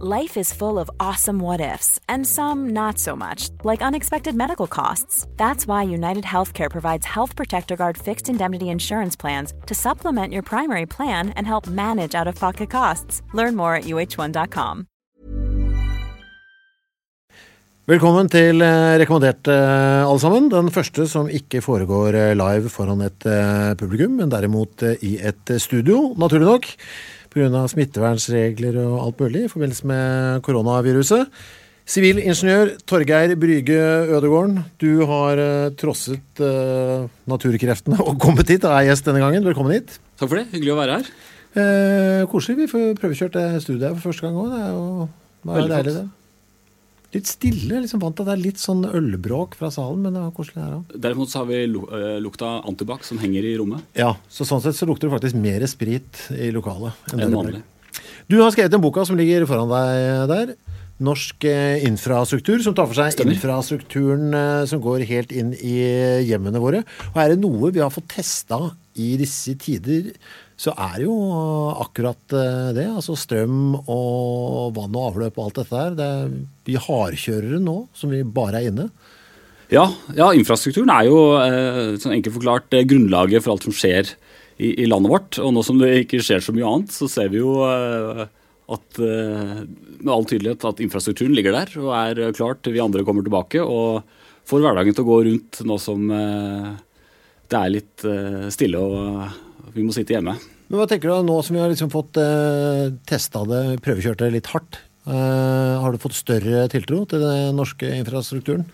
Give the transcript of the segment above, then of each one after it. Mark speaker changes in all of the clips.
Speaker 1: Life is full of awesome what ifs, and some not so much, like unexpected medical costs. That's why United Healthcare provides Health Protector Guard fixed indemnity insurance plans to supplement your primary plan and help manage out of pocket costs. Learn more at uh1.com.
Speaker 2: Velkommen til eh, Rekommandert, eh, alle sammen. Den første som ikke foregår eh, live foran et publikum, men derimot i et studio, naturlig nok. Pga. smittevernsregler og alt mulig i forbindelse med koronaviruset. Sivilingeniør Torgeir Bryge Ødegården, du har eh, trosset uh, naturkreftene og kommet hit og er gjest denne gangen. Velkommen hit.
Speaker 3: Takk for det. Hyggelig å være her.
Speaker 2: Eh, koselig. Vi får prøvekjørt det studiet her for første gang òg. Det er jo det er deilig, det. Litt stille. liksom Vant til at det er litt sånn ølbråk fra salen, men det var koselig her òg.
Speaker 3: Derimot så har vi eh, lukta antibac som henger i rommet.
Speaker 2: Ja, så sånn sett så lukter det faktisk mer sprit i lokalet.
Speaker 3: Enn
Speaker 2: det
Speaker 3: vanlig.
Speaker 2: Du har skrevet en boka som ligger foran deg der. Norsk eh, infrastruktur, som tar for seg
Speaker 3: Stemmer.
Speaker 2: infrastrukturen eh, som går helt inn i hjemmene våre. Og er det noe vi har fått testa i disse tider, så er det jo akkurat eh, det. Altså strøm og vann og avløp og alt dette her. Det er, vi hardkjørere nå, som vi bare er inne.
Speaker 3: Ja, ja, infrastrukturen er jo eh, sånn enkelt forklart eh, grunnlaget for alt som skjer i, i landet vårt. Og nå som det ikke skjer så mye annet, så ser vi jo eh, at eh, med all tydelighet at infrastrukturen ligger der og er eh, klar til vi andre kommer tilbake og får hverdagen til å gå rundt nå som eh, det er litt eh, stille og vi må sitte hjemme.
Speaker 2: Men hva tenker du nå som vi har liksom fått eh, testa det, prøvekjørt det litt hardt? Eh, har du fått større tiltro til den norske infrastrukturen?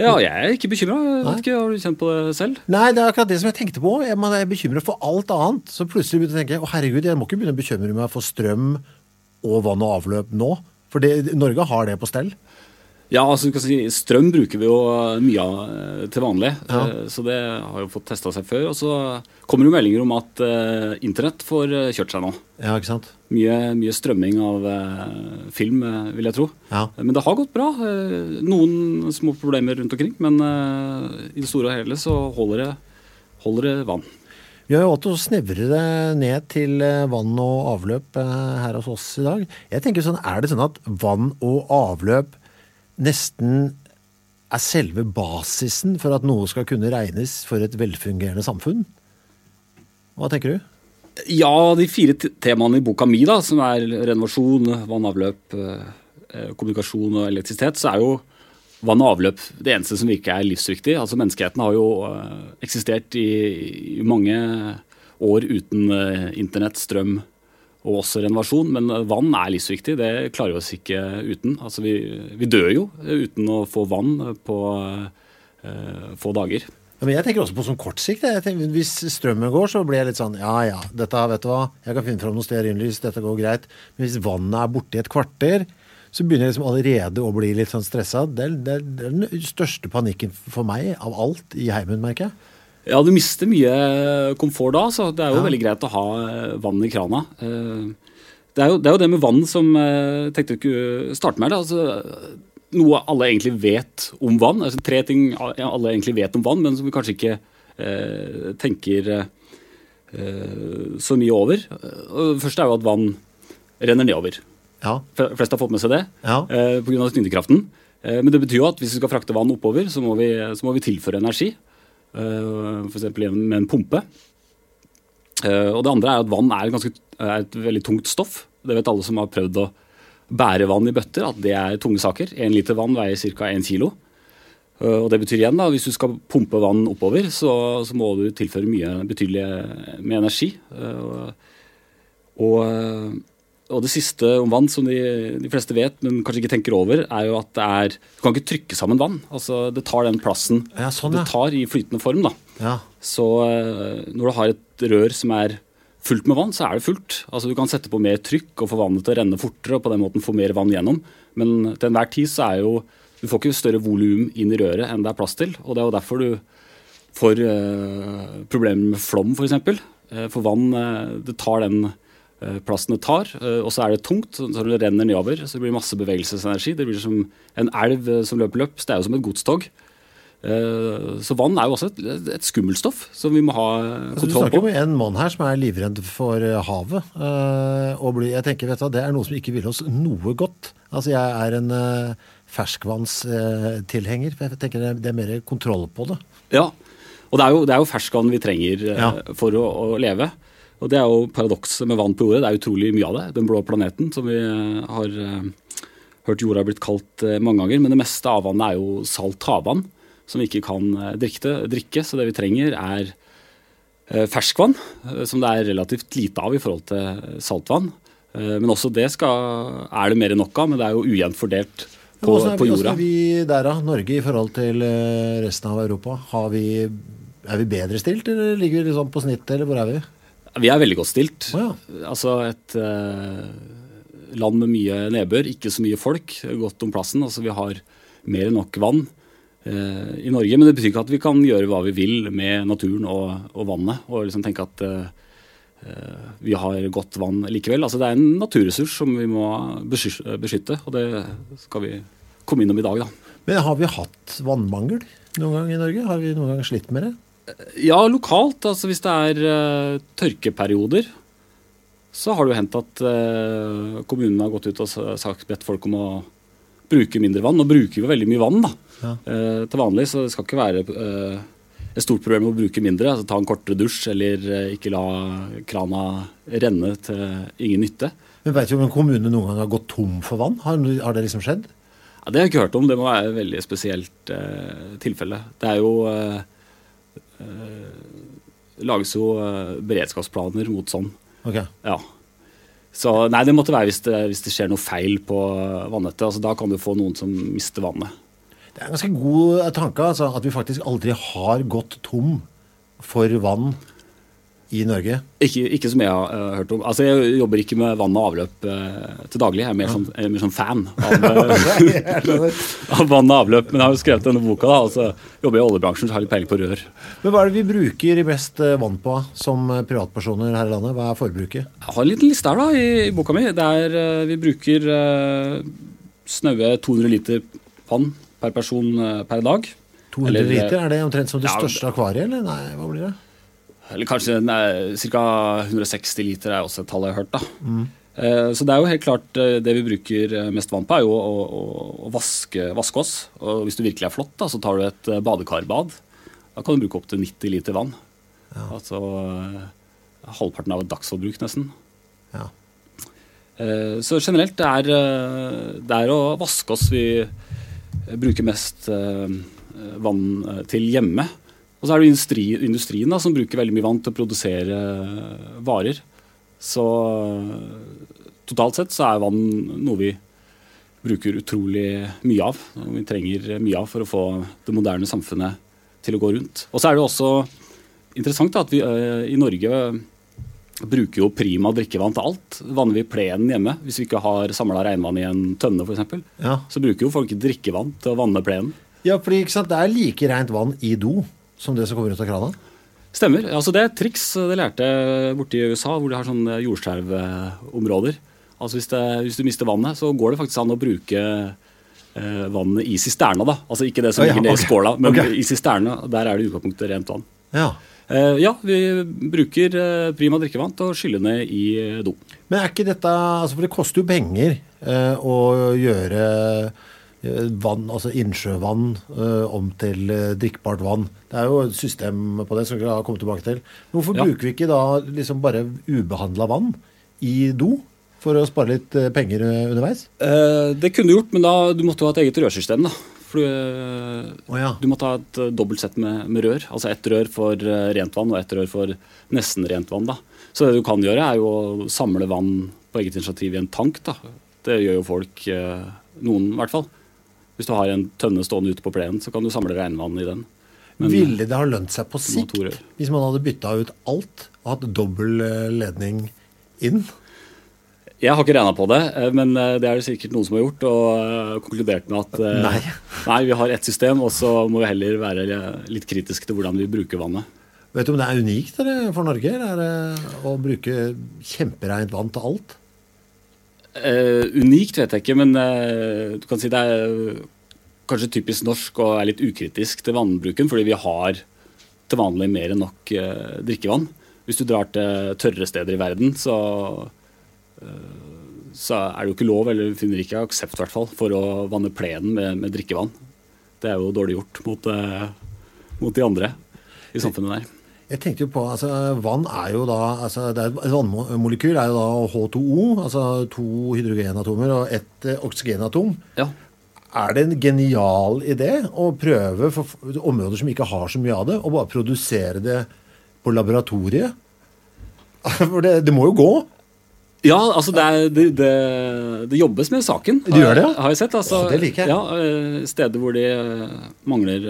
Speaker 3: Ja, jeg er ikke bekymra. Har du kjent på det selv?
Speaker 2: Nei, det er akkurat det som jeg tenkte på. Jeg man er bekymret for alt annet. Så plutselig begynte jeg å tenke å herregud, jeg må ikke begynne å bekymre meg for strøm og vann og avløp nå. For det, Norge har det på stell.
Speaker 3: Ja, altså du kan si Strøm bruker vi jo mye av eh, til vanlig,
Speaker 2: Ja.
Speaker 3: eh, så det har jo fått testa seg før. Og så kommer det jo meldinger om at uh, internett får eh, kjørt seg nå.
Speaker 2: Ja, ikke sant?
Speaker 3: Mye, mye strømming av uh, film, eh, vil jeg tro.
Speaker 2: Ja.
Speaker 3: Men det har gått bra. Eh, noen små problemer rundt omkring, men uh, i det store og hele så holder det, holder det vann.
Speaker 2: Vi har jo valgt å snevre det ned til eh, vann og avløp eh, her hos oss i dag. Jeg tenker sånn, Er det sånn at vann og avløp nesten er selve basisen for at noe skal kunne regnes for et velfungerende samfunn? Hva tenker du?
Speaker 3: Ja, de fire temaene i boka mi, da, som er renovasjon, vann, avløp, eh, eh, kommunikasjon og elektrisitet, så er jo vann og avløp det eneste som virker er livsviktig. Altså Menneskeheten har jo eh, eksistert i, i mange år uten internett, strøm og også renovasjon, men vann er livsviktig. Det klarer vi oss ikke uten. Altså Vi, vi dør jo uten å få vann på eh, få dager.
Speaker 2: Ja, men jeg tenker også på sånn kort sikt. Tenker, hvis strømmen går, så blir jeg litt sånn ja ja, dette vet du hva, jeg kan finne fram noe stearinlys, dette går greit. Men hvis vannet er borte i et kvarter, så begynner jeg liksom allerede å bli litt sånn stressa. Det, det, det er den største panikken for meg av alt i heimen, merker jeg.
Speaker 3: Ja, du mister mye komfort da, så det er jo
Speaker 2: Ja.
Speaker 3: veldig greit å ha eh, vann i krana. Eh, Det er jo det, er jo det med vann som eh, jeg tenkte jeg skulle starte med. Altså, noe alle egentlig vet om vann. Altså, tre ting alle egentlig vet om vann, men som vi kanskje ikke eh, tenker eh, så mye over. Først er jo at vann renner nedover.
Speaker 2: Ja.
Speaker 3: Fl- Flest har fått med seg det
Speaker 2: Ja.
Speaker 3: eh, pga. tyngdekraften. Eh, men det betyr jo at hvis vi skal frakte vann oppover, så må vi, så må vi tilføre energi. Uh, F.eks. med en pumpe. Eh, og det andre er at vann er, et ganske, er et veldig tungt stoff. Det vet alle som har prøvd å bære vann i bøtter, at det er tunge saker. Én liter vann veier ca. 1 kilo. Eh, og det betyr igjen da, hvis du skal pumpe vann oppover, så, så må du tilføre mye betydelig med energi. Eh, og, og, og det siste om vann som de, de fleste vet, men kanskje ikke tenker over, er jo at det er Du kan ikke trykke sammen vann. Altså, det tar den plassen
Speaker 2: Ja, sånn, ja.
Speaker 3: det tar i flytende form. da.
Speaker 2: ja.
Speaker 3: Så eh, når du har et rør som er fullt med vann, så er det fullt. Altså Du kan sette på mer trykk og få vannet til å renne fortere og på den måten få mer vann gjennom. Men til enhver tid så er jo Du får ikke større volum inn i røret enn det er plass til. og Det er jo derfor du får uh, problemer med flom, f.eks. For, uh, for vann uh, det tar den uh, plassen det tar, og så er det tungt. så det renner nedover, så det blir masse bevegelsesenergi. Det blir som en elv som løper løps. Det er jo som et godstog. Så vann er jo også et, et skummelt stoff som vi må ha kontroll på.
Speaker 2: Altså, du snakker med en mann her som er livredd for havet. Og jeg tenker, vet du, Det er noe som ikke vil oss noe godt. Altså, Jeg er en ferskvannstilhenger. Jeg tenker det er mer kontroll på det.
Speaker 3: Ja, og det er jo, det er jo ferskvann vi trenger eh, ja. for å, å, leve. Og det er jo paradokset med vann på jordet. Det er utrolig mye av det. Den blå planeten, som vi eh, har uh, hørt jorda har blitt kalt uh, mange ganger. Men det meste av vannet er jo salt havvann, som vi ikke kan drikke. Så det vi trenger, er ferskvann, som det er relativt lite av i forhold til saltvann. Men også det skal, er det mer enn nok av, men det er jo ujevnt fordelt på,
Speaker 2: er,
Speaker 3: på jorda.
Speaker 2: Hvordan er vi der, da? Norge i forhold til resten av Europa? Har vi er vi bedre stilt, eller ligger vi liksom på snittet, eller hvor er vi?
Speaker 3: Vi er veldig godt stilt.
Speaker 2: Oh, ja.
Speaker 3: Altså et eh, land med mye nedbør, ikke så mye folk, godt om plassen. Altså vi har mer enn nok vann eh, i Norge. Men det betyr ikke at vi kan gjøre hva vi vil med naturen og, og vannet. Og liksom tenke at eh, vi har godt vann likevel. Altså det er en naturressurs som vi må beskytte, og det skal vi komme innom i dag, da.
Speaker 2: Men har vi hatt vannmangel noen gang i Norge? Har vi noen gang slitt med det?
Speaker 3: Ja, lokalt. Altså hvis det er uh, tørkeperioder, så har det jo hendt at uh, kommunene har gått ut og sagt, bedt folk om å bruke mindre vann. Nå bruker vi veldig mye vann da, ja. uh, til vanlig, så det skal ikke være et stort problem å bruke mindre. altså Ta en kortere dusj eller ikke la krana renne til ingen nytte.
Speaker 2: Men Veit du om en kommune noen gang har gått tom for vann? Har, har det liksom skjedd?
Speaker 3: Ja, det har jeg ikke hørt om. Det må være et veldig spesielt tilfelle. Det er jo det lages jo eh, beredskapsplaner mot sånn.
Speaker 2: Okay.
Speaker 3: Ja. Så nei, det måtte være hvis det, hvis det skjer noe feil på vannettet. Altså, da kan du få noen som mister vannet.
Speaker 2: Det er en ganske god tanke altså, at vi faktisk aldri har gått tom for vann i Norge?
Speaker 3: Ikke, ikke som jeg har uh, hørt om. Altså, Jeg jobber ikke med vann og avløp uh, til daglig. Jeg er mer, ja. sånn, er mer sånn fan av, uh, av, vann og avløp. Men jeg har jo skrevet denne boka, da, og så jobber jeg i oljebransjen så har litt peiling på rør.
Speaker 2: Men Hva er det vi bruker mest vann på som privatpersoner her i landet? Hva er forbruket?
Speaker 3: Jeg har en liten liste her da, i, i boka mi. Der vi bruker snaue 200 liter vann per person per dag.
Speaker 2: 200 eller, liter? Er det omtrent som det ja, største akvariet, eller nei, hva blir det?
Speaker 3: Eller kanskje ca. 160 liter er også et tall jeg har hørt. da. Mm. Så det er jo helt klart eh, det vi bruker eh, mest vann på, er jo å, å, å vaske, vaske, oss. Og hvis du virkelig er flott, da, så tar du et badekarbad. Da kan du bruke opptil 90 liter vann. Ja. Altså halvparten av et dagsforbruk, nesten.
Speaker 2: Ja.
Speaker 3: Så generelt, det er, det er å vaske oss vi bruker mest vann til hjemme. Og så er det industri, industrien da, som bruker veldig mye vann til å produsere eh, varer. Så totalt sett så er vann noe vi bruker utrolig mye av. Og vi trenger mye av for å få det moderne samfunnet til å gå rundt. Og så er det også interessant da, at vi uh, i Norge bruker jo prima drikkevann til alt. Vanner vi plenen hjemme hvis vi ikke har samla regnvann i en tønne f.eks.,
Speaker 2: ja.
Speaker 3: så bruker jo folk drikkevann til å vanne plenen.
Speaker 2: Ja, for det er like rent vann i do som det som kommer ut av krana?
Speaker 3: Stemmer. Altså, det er et triks det lærte borti USA, hvor de har sånne jordskjelvområder. Altså, hvis, hvis, du mister vannet, så går det faktisk an å bruke eh, vannet i sisterna. da. Altså Ikke det som ligger nede i skåla, men okay. i sisterna. Der er det i utgangspunktet rent vann.
Speaker 2: Ja.
Speaker 3: Eh, ja, vi bruker eh, prima drikkevann til å skylle ned i eh, do.
Speaker 2: Men er ikke dette altså For det koster jo penger eh, å gjøre Eh, vann, altså innsjøvann uh, om til uh, drikkbart vann. Det er jo et system på det, som vi har kommet tilbake til. Hvorfor ja. bruker vi ikke da liksom bare ubehandla vann i do? For å spare litt penger underveis?
Speaker 3: det kunne du gjort, men da du måtte du ha et eget rørsystem. da. For
Speaker 2: oh, ja.
Speaker 3: Du måtte ha et dobbelt sett med, med, rør. Altså ett rør for rent vann og ett rør for nesten rent vann. da. Så det du kan gjøre, er jo å samle vann på eget initiativ i en tank. da. Det gjør jo folk, noen i hvert fall. Hvis du har en tønne stående ute på plenen, så kan du samle regnvann i den.
Speaker 2: Men, Ville det ha lønt seg på sikt hvis man hadde bytta ut alt og hatt dobbel eh, ledning inn?
Speaker 3: Jeg har ikke regna på det, eh, men eh, det er det sikkert noen som har gjort. Og konkludert med at
Speaker 2: Nei.
Speaker 3: nei, vi har ett system, og så må vi heller være litt kritiske til hvordan vi bruker vannet.
Speaker 2: Vet du om det er unikt for Norge å bruke kjempereint vann til alt?
Speaker 3: Eh, unikt vet jeg ikke, men uh, du kan si det er kanskje typisk norsk og er litt ukritisk til vannbruken, fordi vi har til vanlig mer enn nok drikkevann. Hvis du drar til tørre steder i verden, så, så er det jo ikke lov, eller finner ikke aksept i hvert fall, for å vanne plenen med, med drikkevann. Det er jo dårlig gjort mot, mot de andre i samfunnet der.
Speaker 2: Jeg tenkte jo på, altså Vann er jo da altså det er, Et vannmolekyl er jo da H2O, altså to hydrogenatomer og ett eh, oksygenatom.
Speaker 3: Ja.
Speaker 2: Er det en genial idé å prøve for områder som ikke har så mye av det, og bare produsere det på laboratoriet? For det, det må jo gå.
Speaker 3: Ja, altså det, er, det, det, det jobbes med saken.
Speaker 2: Du gjør det, ja?
Speaker 3: Har jeg sett. Altså,
Speaker 2: Å, det liker jeg.
Speaker 3: Ja, eh, Steder hvor de eh, mangler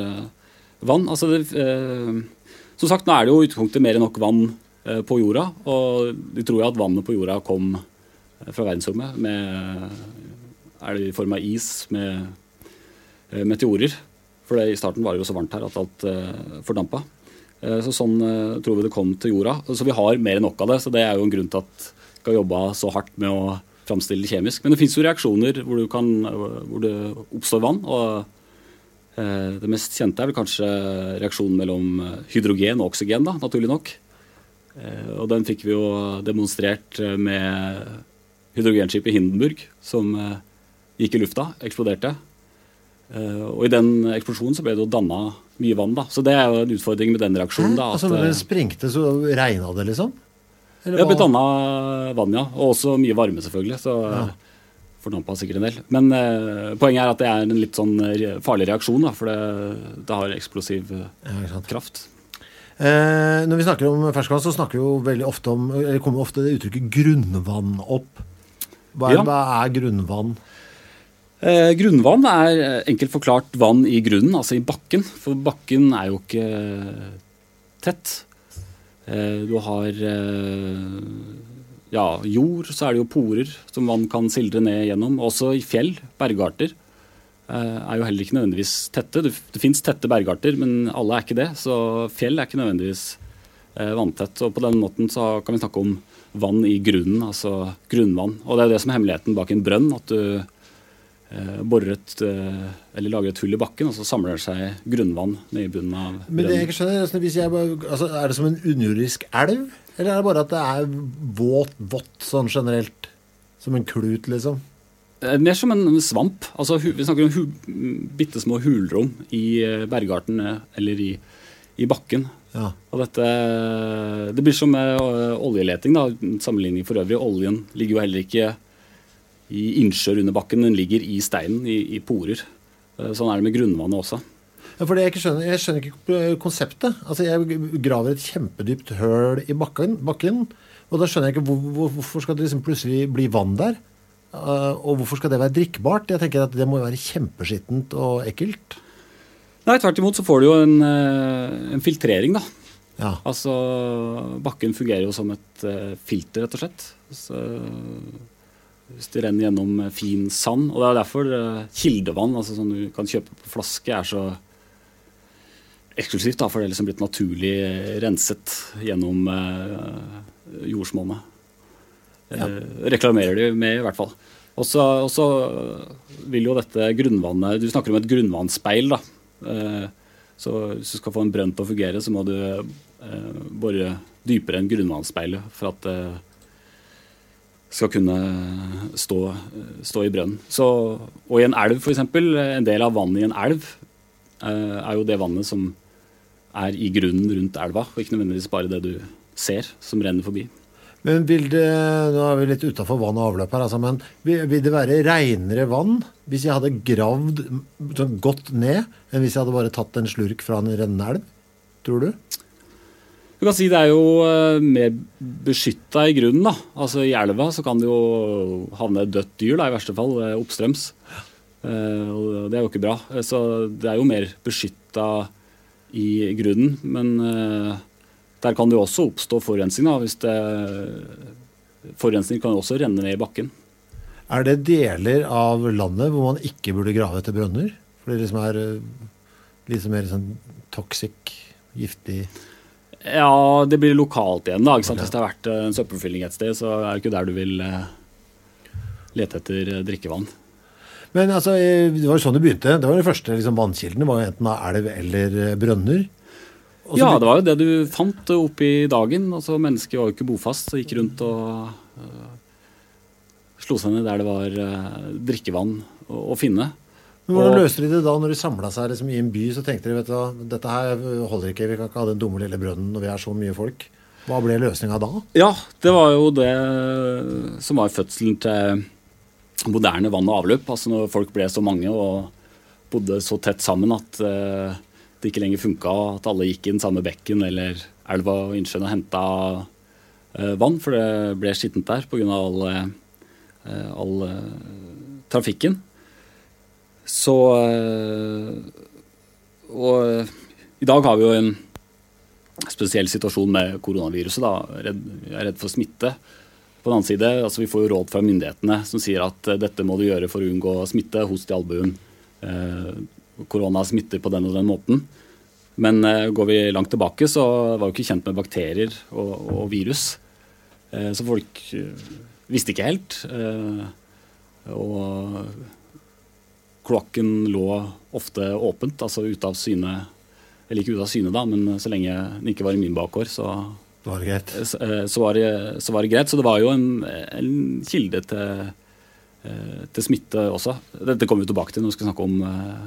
Speaker 3: vann. Altså det, som sagt, nå er det jo utgangspunktet mer enn nok vann eh, på jorda. Og de tror jo at vannet på jorda kom eh, fra verdensrommet med Er det i form av is med eh, meteorer? For det, i starten var det jo så varmt her at alt fordampa. Så sånn tror vi det kom til jorda. Så vi har mer enn nok av det. Så det er jo en grunn til at vi har jobba så hardt med å framstille det kjemisk. Men det fins jo reaksjoner hvor, kan, hvor det oppstår vann. og Det mest kjente er vel kanskje reaksjonen mellom eh, hydrogen og oksygen, da, naturlig nok. Eh, Og den fikk vi jo demonstrert eh, med hydrogenskipet Hindenburg, som eh, gikk i lufta, eksploderte. Eh, Og i den eksplosjonen så ble det jo danna mye vann, da. Så det er jo en utfordring med den reaksjonen. da.
Speaker 2: altså Når
Speaker 3: eh,
Speaker 2: det sprengte, så regna det, liksom? Eller
Speaker 3: det ble danna vann, ja. Og også mye varme, selvfølgelig. Så ja. Fordampa sikkert en del. Men eh, poenget er at det er en litt sånn farlig reaksjon, da, for det, det har eksplosiv eh,
Speaker 2: Ja,
Speaker 3: kraft.
Speaker 2: Eh, når vi snakker om ferskvann, så snakker vi jo veldig ofte om eller kommer ofte det uttrykket grunnvann opp. Hva er,
Speaker 3: Ja.
Speaker 2: hva er grunnvann?
Speaker 3: Eh, grunnvann er eh, enkelt forklart vann i grunnen, altså i bakken. For bakken er jo ikke eh, tett. Eh, du har eh, ja, jord, så er det jo porer som vann kan sildre ned gjennom. Også i fjell, bergarter, eh, er jo heller ikke nødvendigvis tette. Det, det fins tette bergarter, men alle er ikke det. Så fjell er ikke nødvendigvis eh, vanntett. Og på den måten så kan vi snakke om vann i grunnen, altså grunnvann. Og det er jo det som er hemmeligheten bak en brønn. at du eh, borer et, eh, eller lager et hull i bakken, og så samler det seg grunnvann ned i bunnen av
Speaker 2: Men det jeg ikke skjønner, altså, hvis jeg bare, altså, Er det som en underjordisk elv? Eller er det bare at det er våt, vått sånn generelt? Som en klut, liksom?
Speaker 3: Eh, Mer som en svamp. Altså, vi snakker om hu, bitte små hulrom i eh, bergarten eh, eller i, i bakken.
Speaker 2: Ja.
Speaker 3: Og dette, det blir som med oljeleting, da. sammenligning for øvrig. Oljen ligger jo heller ikke i innsjøer under bakken, den ligger i steinen, i, i porer. Sånn er det med grunnvannet også.
Speaker 2: For det jeg, ikke skjønner, jeg skjønner ikke eh, konseptet. Altså, Jeg graver et kjempedypt høl i bakken, bakken og da skjønner jeg ikke hvor, hvor, hvorfor skal det liksom plutselig bli vann der. Eh, og hvorfor skal det være drikkbart? Jeg tenker at Det må jo være kjempeskittent og ekkelt.
Speaker 3: Nei, tvert imot så får du jo en, eh, en filtrering, da.
Speaker 2: Ja.
Speaker 3: Altså, bakken fungerer jo som et filter, rett og slett. Så, hvis det renner gjennom fin sand. Og det er derfor kildevann, altså som du kan kjøpe på flaske, er så eksklusivt. Da, for det er liksom blitt naturlig renset gjennom eh, jordsmonnet. Eh, reklamerer de med, i hvert fall. Og så vil jo dette grunnvannet Du snakker om et grunnvannsspeil, da. Eh, så hvis du skal få en brønn til å fungere, så må du eh, bore dypere enn grunnvannsspeilet for at det skal kunne stå, stå i brønnen. Så, og i en elv, f.eks., en del av vannet i en elv eh, er jo det vannet som er i grunnen rundt elva, og ikke nødvendigvis bare det du ser som renner forbi.
Speaker 2: Men vil det Nå er vi litt utafor vann og avløp her, altså, men vil, det være reinere vann hvis jeg hadde gravd sånn godt ned, enn hvis jeg hadde bare tatt en slurk fra en rennende elv? Tror du?
Speaker 3: Du kan si det er jo eh, mer beskytta i grunnen. da. Altså I elva så kan det jo havne dødt dyr, da, i verste fall, eh, oppstrøms. Eh, og det er jo ikke bra. Så det er jo mer beskytta i grunnen. Men eh, der kan det jo også oppstå forurensning da, hvis det forurensning kan jo også renne ned i bakken.
Speaker 2: Er det deler av landet hvor man ikke burde grave etter brønner? For det liksom er eh, litt mer sånn toxic, giftig
Speaker 3: Ja, det blir lokalt igjen, da. Ikke sant? Hvis det har vært eh, en søppelfylling et sted, så er det ikke der du vil lete etter drikkevann.
Speaker 2: Men altså, eh, det var jo sånn det begynte. Det var De første liksom, vannkildene var jo enten av elv eller eh, brønner. Også
Speaker 3: Ja, det var jo det du fant oppe i dagen. Altså, mennesker var jo ikke bofast, og gikk rundt og uh, slo seg ned der det var uh, drikkevann å, å finne.
Speaker 2: Men Hvordan løste de det da, når de samla seg liksom, i en by? Så tenkte de vet du hva, dette her holder ikke, vi kan ikke ha den dumme lille brønnen når vi er så mye folk. Hva ble løsninga da?
Speaker 3: Ja, det var jo det som var fødselen til moderne vann og avløp. Altså når folk ble så mange og bodde så tett sammen at øh, det ikke lenger funka at alle gikk i den samme bekken eller elva og innsjøen og henta øh, vann, for det ble skittent der pga. all, øh, all trafikken. Så Og i dag har vi jo en spesiell situasjon med koronaviruset. Da. Jeg er redd for smitte. På den annen side, altså Vi får jo råd fra myndighetene som sier at eh, dette må du gjøre for å unngå smitte. Host i albuen. Eh, korona smitter på den og den måten. Men eh, går vi langt tilbake, så var vi ikke kjent med bakterier og, og virus. Så folk visste ikke helt. Og kloakken lå ofte åpent, altså ute av syne. Eller ikke ute av syne, da, men så lenge den ikke var i min bakgård, så,
Speaker 2: Det greit.
Speaker 3: så, eh, så, var, det, så var det greit. Så det var jo en, en kilde til, eh, til smitte også. Dette kommer vi tilbake til når vi skal snakke om eh,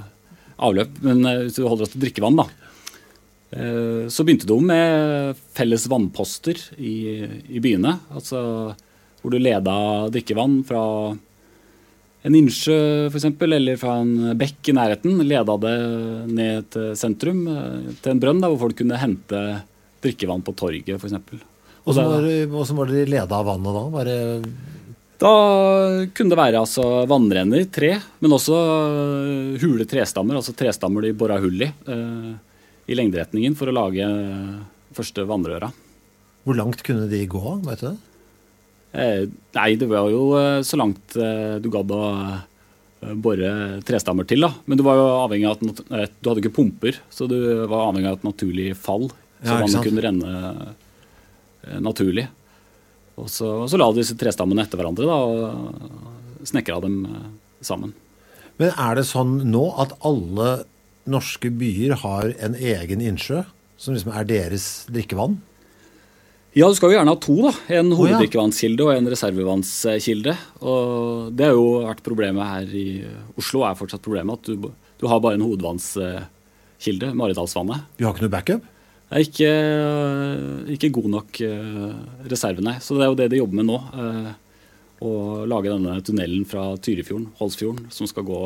Speaker 3: avløp. Men eh, hvis vi holder oss til drikkevann, da. Eh, Så begynte jo med felles vannposter i, i byene. Altså hvor du leda drikkevann fra en innsjø f.eks., eller fra en bekk i nærheten. Leda det ned til sentrum, eh, til en brønn, da, hvor folk kunne hente drikkevann på torget f.eks.
Speaker 2: Åssen var, var dere de leda av vannet da? Var det,
Speaker 3: Da kunne det være altså vannrenner, tre, men også øh, hule trestammer, altså trestammer de bora hull i, øh, i lengderetningen for å lage øh, første vannrøra.
Speaker 2: hvor langt kunne de gå, vet du det?
Speaker 3: Eh, nei, det var jo så langt øh, du gadd å bore trestammer til, da. Men du var jo avhengig av at eh, du hadde ikke pumper, så du var avhengig av et naturlig fall. Så
Speaker 2: Ja,
Speaker 3: vannet kunne renne eh, naturlig. Og så, og så la du disse trestammene etter hverandre da, og snekra dem eh, sammen.
Speaker 2: Men er det sånn nå at alle norske byer har en egen innsjø, som liksom er deres drikkevann?
Speaker 3: Ja, du skal jo gjerne ha to. da. En hoveddrikkevannskilde og en reservevannskilde. Og Det har jo vært problemet her i Oslo. er fortsatt problemet at du, du har bare en hovedvannskilde, Maridalsvannet.
Speaker 2: Vi har ikke noe backup?
Speaker 3: Det er ikke, ikke god nok eh, reserve, nei. Så det er jo det de jobber med nå. eh, Å lage denne tunnelen fra Tyrifjorden, Holsfjorden, som skal gå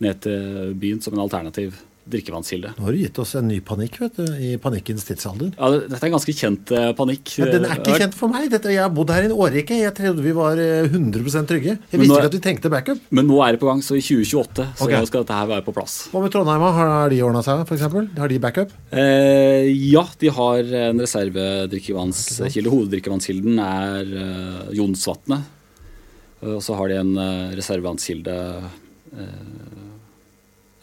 Speaker 3: ned til byen som en alternativ drikkevannskilde.
Speaker 2: Nå har du gitt oss en ny panikk, vet du, i panikkens tidsalder.
Speaker 3: Ja, Dette er en ganske kjent eh, panikk.
Speaker 2: Men den er ikke kjent for meg. Dette, jeg har bodd her i en årrekke. Jeg trodde vi var eh, 100 trygge. Jeg visste
Speaker 3: nå
Speaker 2: ikke at vi tenkte backup.
Speaker 3: Men nå er det på gang, så i 2028 så
Speaker 2: okay.
Speaker 3: skal dette her være på plass.
Speaker 2: Hva med Trondheim? Har de ordna seg, f.eks.? Har de backup?
Speaker 3: Eh, ja, de har en reservedrikkevannskilde. Hoveddrikkevannskilden er eh, Jonsvatnet. Eh, Og så har de en eh, reservevannskilde eh,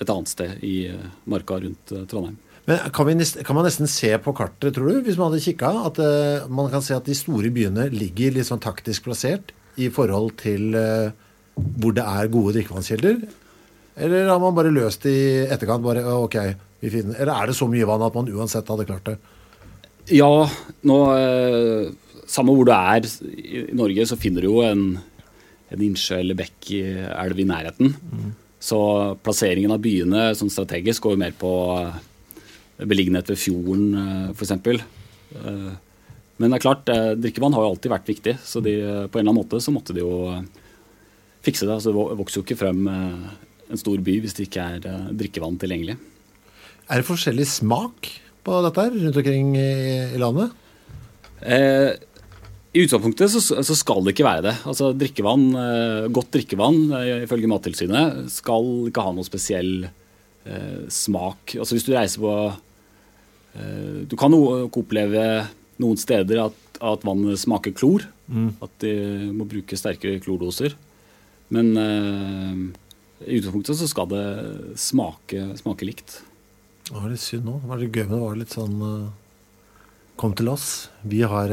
Speaker 3: et annet sted i eh, marka rundt eh, Trondheim.
Speaker 2: Men kan, vi kan man nesten se på kartet, tror du, hvis man hadde kikka, at uh, man kan se at de store byene ligger litt sånn taktisk plassert i forhold til uh, hvor det er gode drikkevannskilder? Eller har man bare løst det i etterkant? bare, «Å, ok, vi finner, Eller er det så mye vann at man uansett hadde klart det?
Speaker 3: Ja, nå uh, Samme hvor du er i Norge, så finner du jo en, en innsjø eller bekk i elv i nærheten. Så plasseringen av byene sånn strategisk går jo mer på eh, beliggenhet ved fjorden, eh, f.eks. Eh, Men det er klart, drikkevann har jo alltid vært viktig, så de, på en eller annen måte så måtte de jo fikse det. Altså, det vokser jo ikke frem en stor by hvis det ikke er drikkevann tilgjengelig.
Speaker 2: Er det forskjellig smak på dette her rundt omkring i landet?
Speaker 3: Eh, I utgangspunktet så, så skal det ikke være det. Altså drikkevann, eh, Godt drikkevann eh, ifølge Mattilsynet skal ikke ha noe spesiell eh, smak. Altså Hvis du reiser på eh, Du kan oppleve noen steder at, at vannet smaker klor. At de må bruke sterkere klordoser. Men eh, i utgangspunktet så skal det smake, smake likt.
Speaker 2: Det var litt synd nå. Det var litt gøy, men det var litt sånn eh, Kom til oss. Vi har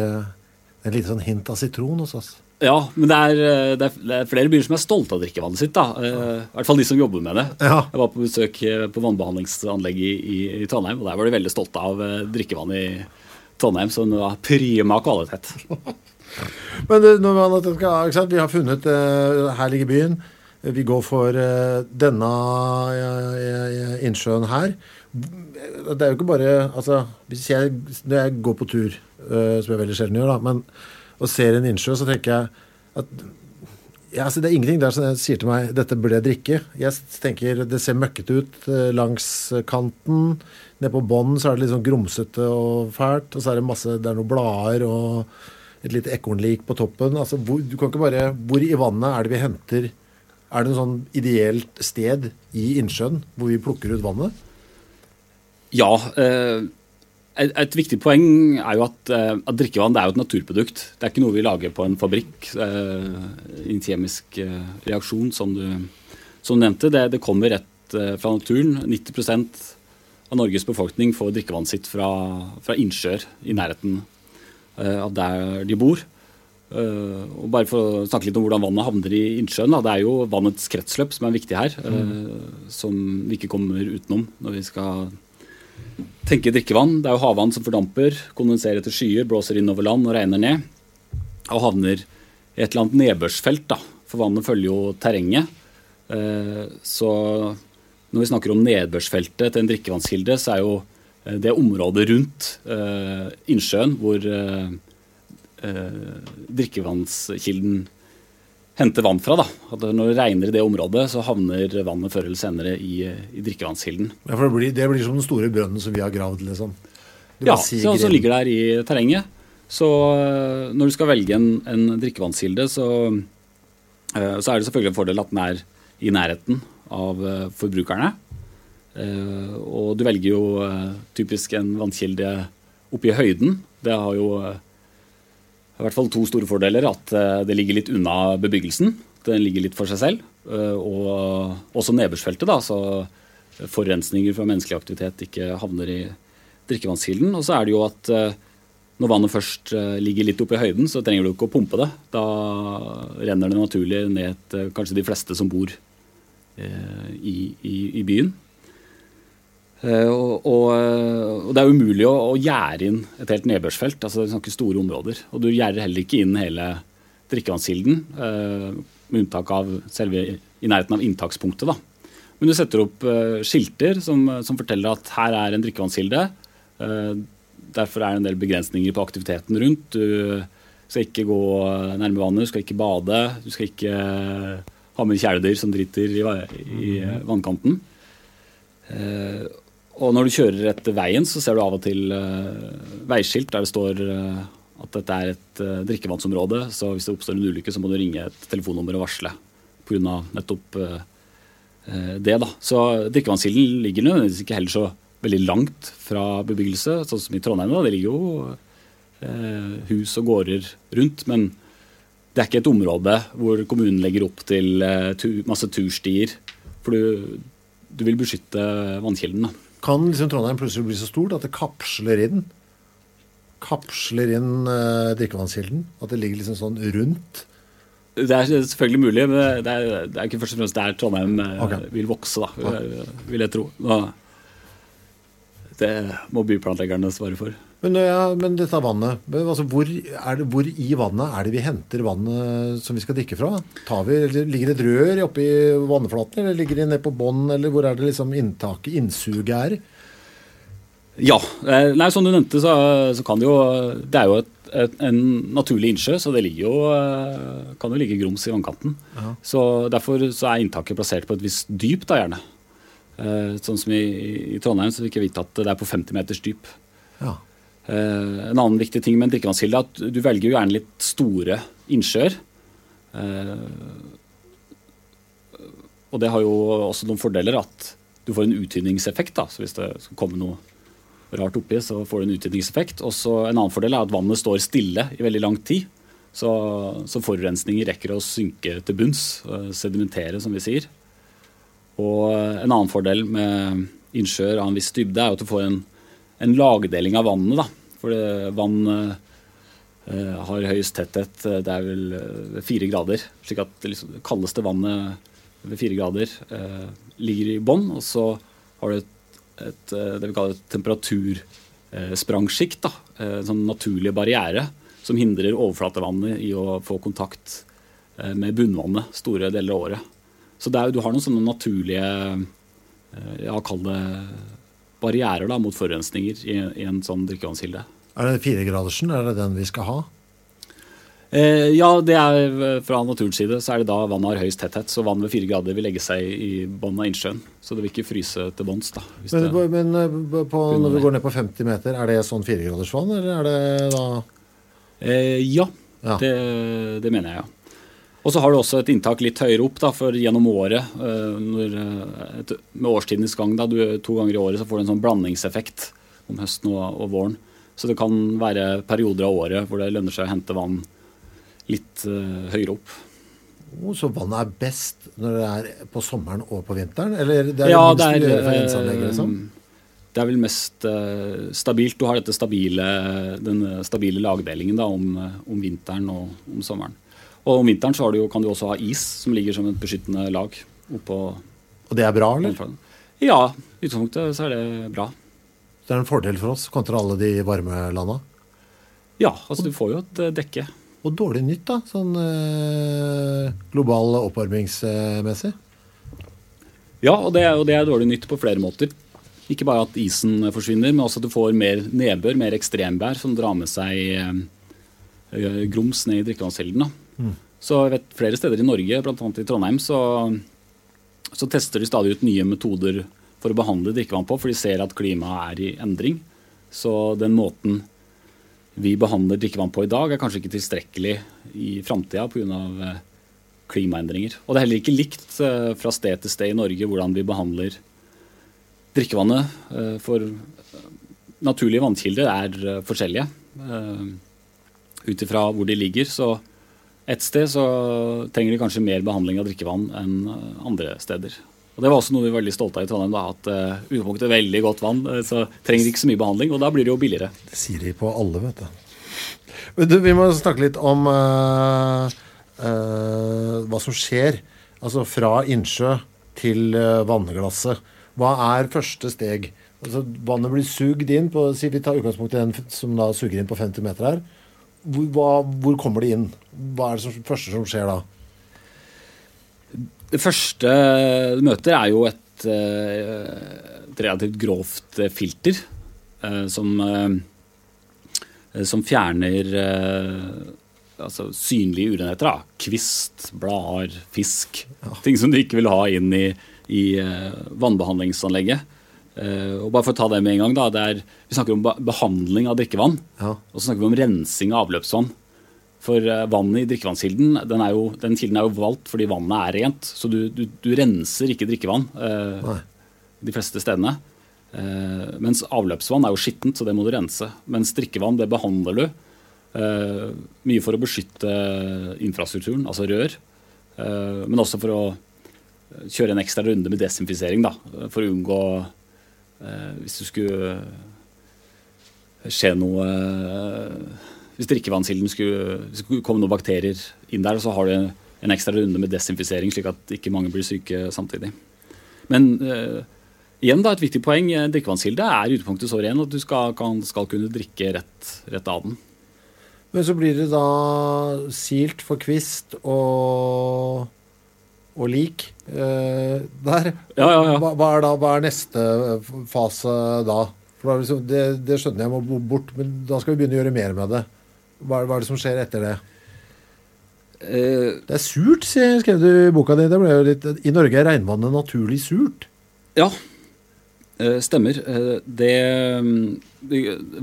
Speaker 2: en lite sånn hint av sitron hos oss.
Speaker 3: Ja, men det er, eh, det, er, det er, flere byer som er stolte av drikkevannet sitt. da. Eh, I hvert fall de som jobber med det.
Speaker 2: Ja.
Speaker 3: Jeg var på besøk eh, på vannbehandlingsanlegget i, i, i, Trondheim, og der var de veldig stolte av drikkevannet i Trondheim, som var prima kvalitet.
Speaker 2: men når man, ikke sant? Vi har funnet Her ligger byen. Vi går for denne innsjøen her. Det er jo ikke bare altså, Hvis jeg, når jeg går på tur, som jeg veldig sjelden gjør, da, men og ser en innsjø, så tenker jeg at ja, altså Det er ingenting der som sier til meg dette burde jeg drikke. Jeg tenker Det ser møkkete ut eh, langs kanten. Nede på bånn så er det litt sånn grumsete og fælt. Og så er det masse, det er noen blader og et lite ekornlik på toppen. Altså, hvor, du kan ikke bare, hvor i vannet er det vi henter Er det en sånn ideelt sted i innsjøen hvor vi plukker ut vannet?
Speaker 3: Ja. Eh, et, et, viktig poeng er jo at, uh, at, drikkevann er jo et naturprodukt. Det er ikke noe vi lager på en fabrikk. Eh, en kjemisk eh, reaksjon, som du, som du nevnte. Det, det, kommer rett fra naturen. 90% av Norges befolkning får drikkevannet sitt fra, fra innsjøer i nærheten av der de bor. og bare for å snakke litt om hvordan vannet havner i innsjøen. Da, det er jo vannets kretsløp som er viktig her. Mm. som vi ikke kommer utenom når vi skal tenke drikkevann. Det er jo havvann som fordamper, kondenserer etter skyer, blåser inn over land og regner ned. Og havner i et eller annet nedbørsfelt, da. For vannet følger jo terrenget. Eh, så når vi snakker om nedbørsfeltet til en drikkevannskilde, så er jo eh, det området rundt eh, innsjøen hvor drikkevannskilden hente vann fra. da. At når det regner i det området, så havner vannet før eller senere i, i drikkevannskilden.
Speaker 2: Ja, for det blir, det blir, som den store brønnen som vi har gravd, liksom?
Speaker 3: Ja, som så ligger der i terrenget. Så eh, når du skal velge en, en drikkevannskilde, så, eh, så, er det selvfølgelig en fordel at den er i nærheten av eh, forbrukerne. Og du velger jo typisk en vannkilde oppe i høyden. Det har jo i hvert fall to store fordeler. At eh, det ligger litt unna bebyggelsen. Den ligger litt for seg selv. Eh, og også nedbørsfeltet, da, så forurensninger fra menneskelig aktivitet ikke havner i drikkevannskilden. Og så er det jo at eh, når vannet først ligger litt oppe i høyden, så trenger du ikke å pumpe det. Da renner det naturlig ned til kanskje de fleste som bor i, i, i byen. Eh, og, og, eh, og, det er umulig å, å gjerde inn et helt nedbørsfelt. altså det er store områder. Og du gjerder heller ikke inn hele drikkevannskilden, eh, med unntak av selve i nærheten av inntakspunktet. da. Men du setter opp skilter som, som, forteller at her er en drikkevannskilde. derfor er det en del begrensninger på aktiviteten rundt. Du skal ikke gå nærme vannet, du skal ikke bade, du skal ikke ha med kjæledyr som driter i, i vannkanten. Og når du kjører etter veien, så ser du av og til uh, veiskilt der det står uh, at dette er et uh, drikkevannsområde. Så hvis det oppstår en ulykke, så må du ringe et telefonnummer og varsle pga. nettopp det. da. Så drikkevannskilden ligger nødvendigvis ikke heller så veldig langt fra bebyggelse, sånn som i Trondheim. da. Det ligger jo hus og gårder rundt. men det er ikke et område hvor kommunen legger opp til masse turstier. For du, du vil beskytte vannkilden. da.
Speaker 2: Kan liksom Trondheim plutselig bli så stort at det kapsler inn kapsler inn eh, drikkevannskilden? At det ligger liksom sånn rundt?
Speaker 3: Det er selvfølgelig mulig, men det er, det er ikke først og fremst der Trondheim uh, okay. vil vokse, da, vil, jeg tro. Det må byplanleggerne svare for.
Speaker 2: Men, ja, men dette vannet, altså hvor, det, hvor, i vannet er det vi henter vannet som vi skal drikke fra? Vi, ligger det et rør oppi vannflaten, eller ligger det ned på bånn, eller hvor er det liksom inntaket, innsuget er?
Speaker 3: Ja. Eh, nei, som du nevnte, så, så kan det jo Det er jo et, et, en naturlig innsjø, så det ligger jo, eh, kan jo ligge grums i vannkanten. Ja. Så Derfor så er inntaket plassert på et visst dyp, da gjerne. Eh, sånn som i, i Trondheim, så fikk jeg vite at det er på 50 meters dyp. Ja. Uh, en annen viktig ting med en drikkevannskilde er at du velger jo gjerne litt store innsjøer. Uh, og det har jo også noen fordeler at du får en utvinningseffekt. da, så Hvis det skal komme noe rart oppi, så får du en utvinningseffekt. Og En annen fordel er at vannet står stille i veldig lang tid. Så, så forurensninger rekker å synke til bunns, sedimentere, som vi sier. Og en annen fordel med innsjøer av en viss dybde er at du får en, en lagdeling av vannet. da. For vann eh, har høyest tetthet, det er vel uh, fire grader. slik at det liksom, kaldeste vannet ved fire grader eh, ligger i bånn. Og så har du et, et, det vi kaller et temperatursprangsjikt. En sånn naturlig barriere som hindrer overflatevannet i å få kontakt med bunnvannet store deler av året. Så er, du har noen sånne naturlige ja, kall det barrierer da, mot forurensninger i, i en sånn drikkevannskilde.
Speaker 2: Er det firegradersen? Er det den vi skal ha?
Speaker 3: Eh, ja, det er fra naturens side så er det da vannet har høyest tetthet. Så vann ved fire grader vil legge seg i bunnen av innsjøen. Så det vil ikke fryse til bunns.
Speaker 2: Men, men eh, på, når vi går ned på 50 meter, er det sånn firegradersvann, eller er det da
Speaker 3: eh, Ja, ja. Det, det, mener jeg, ja. Og så har du også et inntak litt høyere opp, da, for gjennom året, eh, når, et, med årstidens gang, da, du, to ganger i året, så får du en sånn blandingseffekt om høsten og, og våren. Så det kan være perioder av året hvor det lønner seg å hente vann litt uh, høyere opp.
Speaker 2: Oh, så vannet er best når det er på sommeren og på vinteren? Eller det
Speaker 3: er ja, det er, uh, liksom? det er vel mest uh, stabilt. Du har dette stabile, den stabile lagdelingen da, om, om, vinteren og om sommeren. Og om vinteren så du kan du også ha is som ligger som et beskyttende lag oppå
Speaker 2: Og det er bra, eller?
Speaker 3: Ja, i utgangspunktet så er det bra.
Speaker 2: Det er en fordel for oss kontra alle de varme landa?
Speaker 3: Ja, altså du får jo et eh, dekke.
Speaker 2: Og dårlig nytt, da, sånn øh, global oppvarmingsmessig?
Speaker 3: Ja, og det, og det, er dårlig nytt på flere måter. Ikke bare at isen forsvinner, men også at du får mer nedbør, mer ekstrembær, som drar med seg øh, grums ned i drikkevannskilden. Så jeg vet flere steder i Norge, bl.a. i Trondheim, så, så tester de stadig ut nye metoder for å behandle drikkevann på, for de ser at klimaet er i endring. Så den måten vi behandler drikkevann på i dag, er kanskje ikke tilstrekkelig i framtida pga. Eh, klimaendringer. Og det er heller ikke likt eh, fra sted til sted i Norge hvordan vi behandler drikkevannet. Eh, for naturlige vannkilder er forskjellige ut ifra hvor de ligger. Så et sted så trenger de kanskje mer behandling av drikkevann enn andre steder. Og Det var også noe vi var veldig stolte av i Trondheim. da, At uh, utgangspunktet er veldig godt vann, uh, så trenger de ikke så mye behandling. Og da blir det jo billigere.
Speaker 2: Det sier de på alle, vet du. du vi må snakke litt om uh, hva som skjer. Altså fra innsjø til vannglasset. Hva er første steg? Altså, vannet blir sugd inn på si Vi tar utgangspunkt i den som da suger inn på 50 meter her. Hvor, hva, hvor kommer det inn? Hva er det som, første som skjer da?
Speaker 3: Det første du møter, er jo et, eh, et relativt grovt eh, filter eh, som, som fjerner altså, synlige urenheter. Da. Kvist, blader, fisk. Ja. Ting som du ikke vil ha inn i, i vannbehandlingsanlegget. Og bare for å ta det med en gang, da, er, Vi snakker om behandling av drikkevann. Ja. Og så snakker vi om rensing av avløpsvann. For eh, vannet i drikkevannskilden den, er jo, den kilden er jo valgt fordi vannet er rent. Så du, du, du renser ikke drikkevann eh, de fleste stedene. Eh, mens avløpsvann er jo skittent, så det må du rense. Mens drikkevann det behandler du. Eh, mye for å beskytte infrastrukturen, altså rør. Eh, men også for å kjøre en ekstra runde med desinfisering. Da, for å unngå eh, Hvis du skulle skje noe hvis drikkevannsilden skulle, skulle komme noen bakterier inn der, så har du en ekstra runde med desinfisering, slik at ikke mange blir syke samtidig. Men uh, igjen da, et viktig poeng. Drikkevannskilde er i utgangspunktet så ren at du skal, kan, skal kunne drikke rett, rett, av den.
Speaker 2: Men så blir det da silt for kvist og, og lik uh, der.
Speaker 3: Ja, ja, ja.
Speaker 2: Hva, hva, er da, hva er neste fase da? For liksom, det, det skjønner jeg må bort, men da skal vi begynne å gjøre mer med det. Hva, hva er det som skjer etter det? Uh, det er surt, skrev du i boka di. Litt, I Norge er regnvannet naturlig surt.
Speaker 3: Ja, uh, stemmer. Uh, det,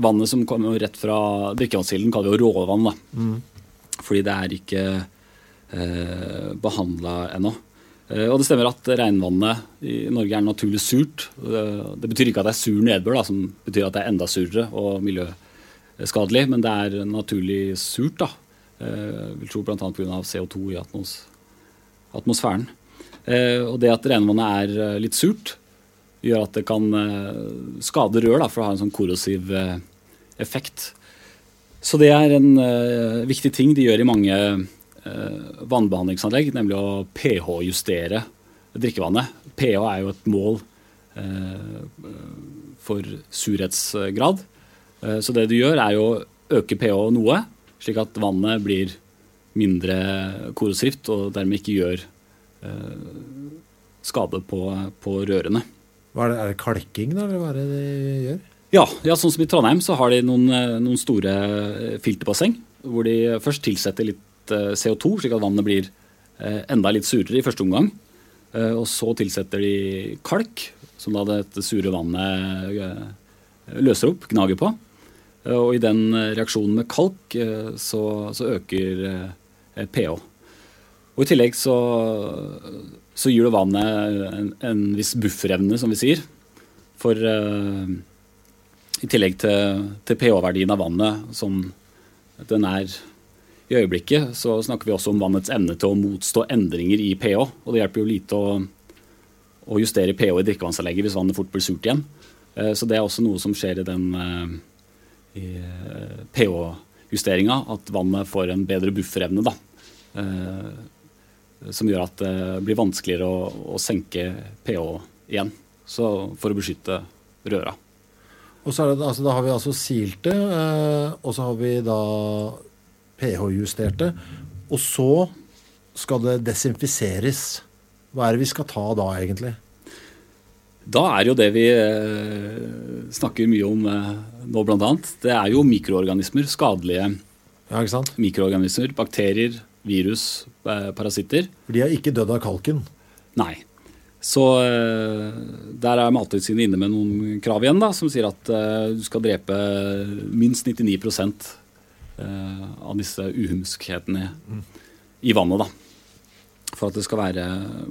Speaker 3: vannet som kommer rett fra drikkevannskilden, kaller vi jo råvann. Mm. Fordi det er ikke uh, behandla ennå. Eh, og det stemmer at regnvannet i Norge er naturlig surt. Det betyr ikke at det er sur nedbør, da, som betyr at det er enda surere og miljøskadelig, men det er naturlig surt. da. Jeg vil tro bl.a. pga. CO2 i atmos atmosfæren. Og det at regnvannet er litt surt, gjør at det kan skade rør, da, for å ha en sånn korrosiv effekt. Så det er en viktig ting de gjør i mange Eh, vannbehandlingsanlegg, nemlig å pH-justere drikkevannet. pH er jo et mål eh, for surhetsgrad. Eh, så det du gjør, er jo å øke pH noe, slik at vannet blir mindre korrosivt og dermed ikke gjør skade på, på rørene.
Speaker 2: Hva er, det, er det kalking, da, eller hva er det de gjør?
Speaker 3: Ja, ja, sånn som i Trondheim så har de noen, noen store filterbasseng hvor de først tilsetter litt Eh, CO2, slik at vannet blir eh, enda litt surere i første omgang. Eh, og så tilsetter de kalk, som da dette sure vannet løser opp, gnager på. Og i den reaksjonen med kalk så, så øker pH. Og i tillegg så, så gir det vannet en, en, viss bufferevne, som vi sier. For uh, i tillegg til, til pH-verdien av vannet, som den er i øyeblikket så snakker vi også om vannets evne til å motstå endringer i pH. Og det hjelper jo lite å, å justere pH i drikkevannsanlegget hvis vannet fort blir surt igjen. Eh, så det er også noe som skjer i den eh, eh, pH-justeringa, at vannet får en bedre bufferevne. da. Som gjør at det blir vanskeligere å, å senke pH igjen. Så for å beskytte røra.
Speaker 2: Og så det, altså, Da har vi altså silt det, og så har vi da pH-justerte. Og så skal det desinfiseres. Hva er det vi skal ta da, egentlig?
Speaker 3: Da er jo det vi eh, snakker mye om eh, nå, bl.a. Det er jo mikroorganismer. Skadelige
Speaker 2: ja,
Speaker 3: mikroorganismer. Bakterier, virus, eh, parasitter.
Speaker 2: For de har ikke dødd av kalken?
Speaker 3: Nei. Så der er Mattilsynet inne med noen krav igjen, da, som sier at du skal drepe minst 99 Eh, av disse uhumskhetene i vannet. da, For at det skal være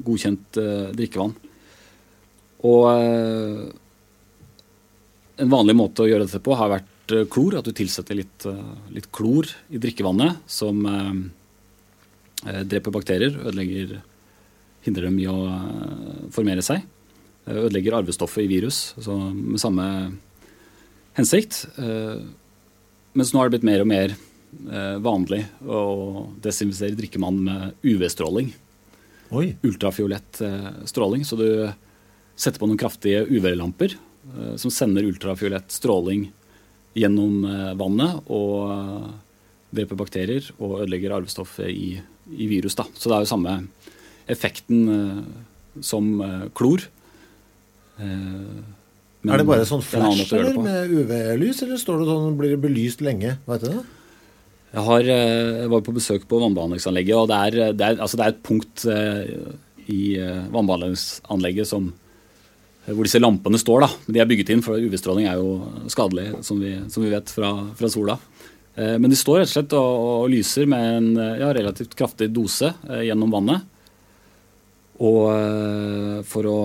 Speaker 3: godkjent uh, drikkevann. Og uh, en vanlig måte å gjøre dette på har vært klor. At du tilsetter litt, litt klor i drikkevannet som dreper bakterier, ødelegger Hindrer dem i å formere seg. Ødelegger arvestoffet i virus, så med samme hensikt. Mens nå har det blitt mer og mer eh, vanlig å desinfisere drikkemann med UV-stråling. Ultrafiolett eh, stråling. Så du setter på noen kraftige UV-lamper eh, som sender ultrafiolett stråling gjennom eh, vannet og eh, dreper bakterier og ødelegger arvestoffet i, i, virus. Da. Så det er jo samme effekten eh, som klor.
Speaker 2: Men er det bare sånn flash eller med UV-lys, eller står det sånn, blir det belyst lenge? Vet du det?
Speaker 3: Jeg, har, eh, jeg var på besøk på vannbehandlingsanlegget, og det er, det er, altså det er et punkt eh, i eh, vannbehandlingsanlegget som, hvor disse lampene står. Da. De er bygget inn, for UV-stråling er jo skadelig, som vi, som vi vet fra, fra, sola. Men de står rett og slett og, og lyser med en ja, relativt kraftig dose gjennom vannet. Og for å,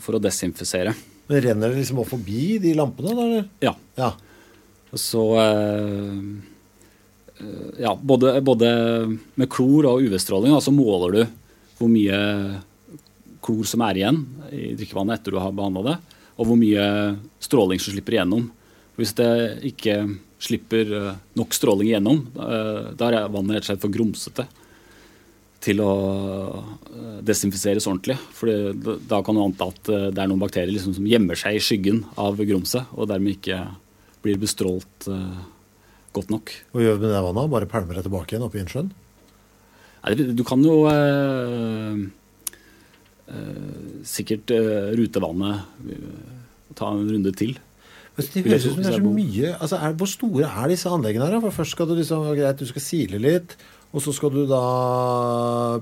Speaker 3: for å desinfisere.
Speaker 2: Men Renner det liksom opp forbi de lampene? da?
Speaker 3: Ja. ja. Så eh, Ja, både, både, med klor og UV-stråling så måler du hvor mye klor som er igjen i drikkevannet etter du har behandla det, og hvor mye stråling som slipper igjennom. Hvis det ikke slipper eh, nok stråling igjennom, eh, da er vannet rett og slett for grumsete til å eh, desinfiseres ordentlig. For da kan du anta at eh, det er noen bakterier liksom som gjemmer seg i skyggen av grumset, og dermed ikke blir bestrålt uh, godt nok.
Speaker 2: Hva gjør vi med det vannet? Bare pælmer det tilbake igjen oppe i innsjøen?
Speaker 3: Du kan jo uh, uh, sikkert rute vannet, ta en runde til.
Speaker 2: Det høres ut som det er så mye altså er, Hvor store er disse anleggene her? For Først skal du liksom, greit, du skal sile litt. Og så skal du da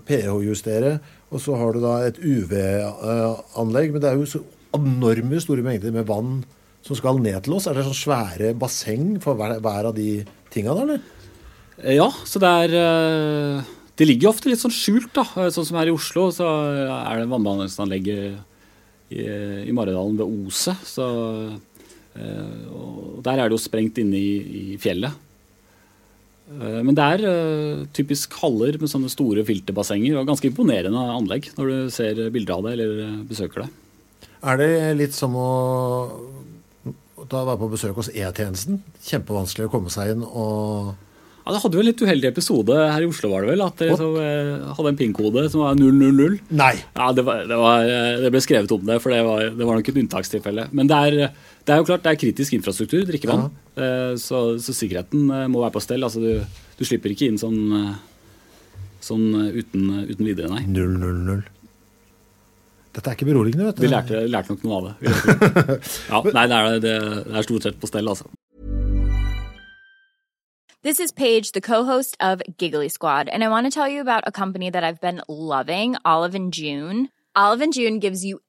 Speaker 2: pH-justere, og så har du da et UV-anlegg. Men det er jo så enorme store mengder med vann som skal ned til oss. Er det sånn svære basseng for hver, hver av de tinga da, eller?
Speaker 3: Ja, så det er uh, Det ligger jo ofte litt sånn skjult, da. Sånn som her i Oslo, så er det vannbehandlingsanlegget i, i Maridalen ved Ose. Så eh, og der er det jo sprengt inne i, i fjellet. Eh, men det er uh, typisk haller med sånne store filterbassenger og ganske imponerende anlegg når du ser bilder av det eller besøker det.
Speaker 2: Er det litt som å da være på besøk hos E-tjenesten? Kjempevanskelig å komme seg inn og
Speaker 3: ja, Det hadde jo en litt uheldig episode her i Oslo, var det vel? At dere så, eh, hadde en PIN-kode som var 000.
Speaker 2: Nei.
Speaker 3: Ja, det, var, det, var, eh, det, ble skrevet om det, for det var, det var nok et unntakstilfelle. Men det er, det er, jo klart det er kritisk infrastruktur, drikkevann. Ja. Eh, så, så, sikkerheten må være på stell. Altså, du, du slipper ikke inn sånn, sånn uten, uten, videre, nei.
Speaker 2: 000. Dette er ikke beroligende, vet du.
Speaker 3: Vi lærte, lærte nok noe av det. ja, nei, det er, det er stort sett på stell, altså.
Speaker 4: This is Paige, the co-host of Giggly Squad, and I want to tell you about a company that I've been loving, Olive and June. Olive and June gives you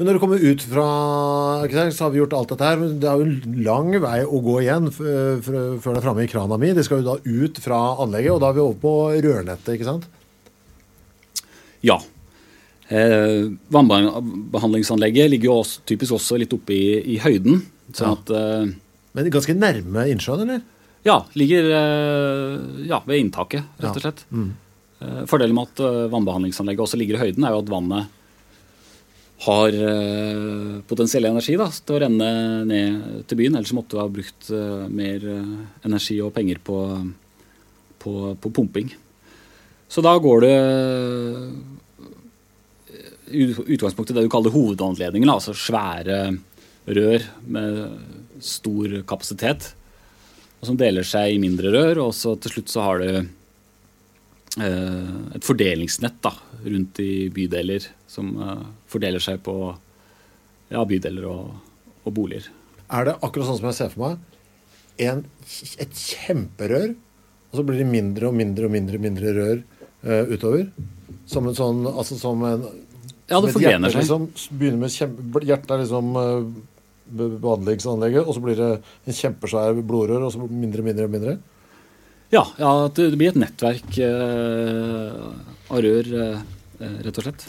Speaker 2: Men når du kommer ut fra så har vi gjort alt dette her, men det er jo en lang vei å gå igjen før det er framme i krana mi. Det skal jo da ut fra anlegget, og da er vi over på rørnettet, ikke sant?
Speaker 3: Ja. Eh, vannbehandlingsanlegget ligger jo også, typisk også litt oppe i, i høyden. Sånn at, eh,
Speaker 2: Men ganske nærme innsjøen, eller?
Speaker 3: Ja, ligger eh, ja, ved inntaket, rett og slett. Ja. Mm. Eh, fordelen med at eh, vannbehandlingsanlegget også ligger i høyden, er jo at vannet har uh, potensiell energi da, til å renne ned til byen. Ellers måtte du ha brukt uh, mer uh, energi og penger på, på, på, pumping. Så da går det i utgangspunktet det du kaller hovedanledningen, altså svære rør med stor kapasitet, og som deler seg i mindre rør. Og så til slutt så har du et fordelingsnett da, rundt i bydeler som uh, fordeler seg på ja, bydeler og, og, boliger.
Speaker 2: Er det akkurat sånn som jeg ser for meg? En, et kjemperør, og så blir det mindre og mindre og mindre, mindre rør uh, utover? Som en sånn Altså som en
Speaker 3: Ja, det forgrener seg.
Speaker 2: Liksom, begynner med kjempe, Hjertet er liksom uh, behandlingsanlegget, og så blir det en kjempesvær blodrør, og så mindre, mindre, mindre?
Speaker 3: Ja, ja det blir et nettverk uh, av rør, rett og slett.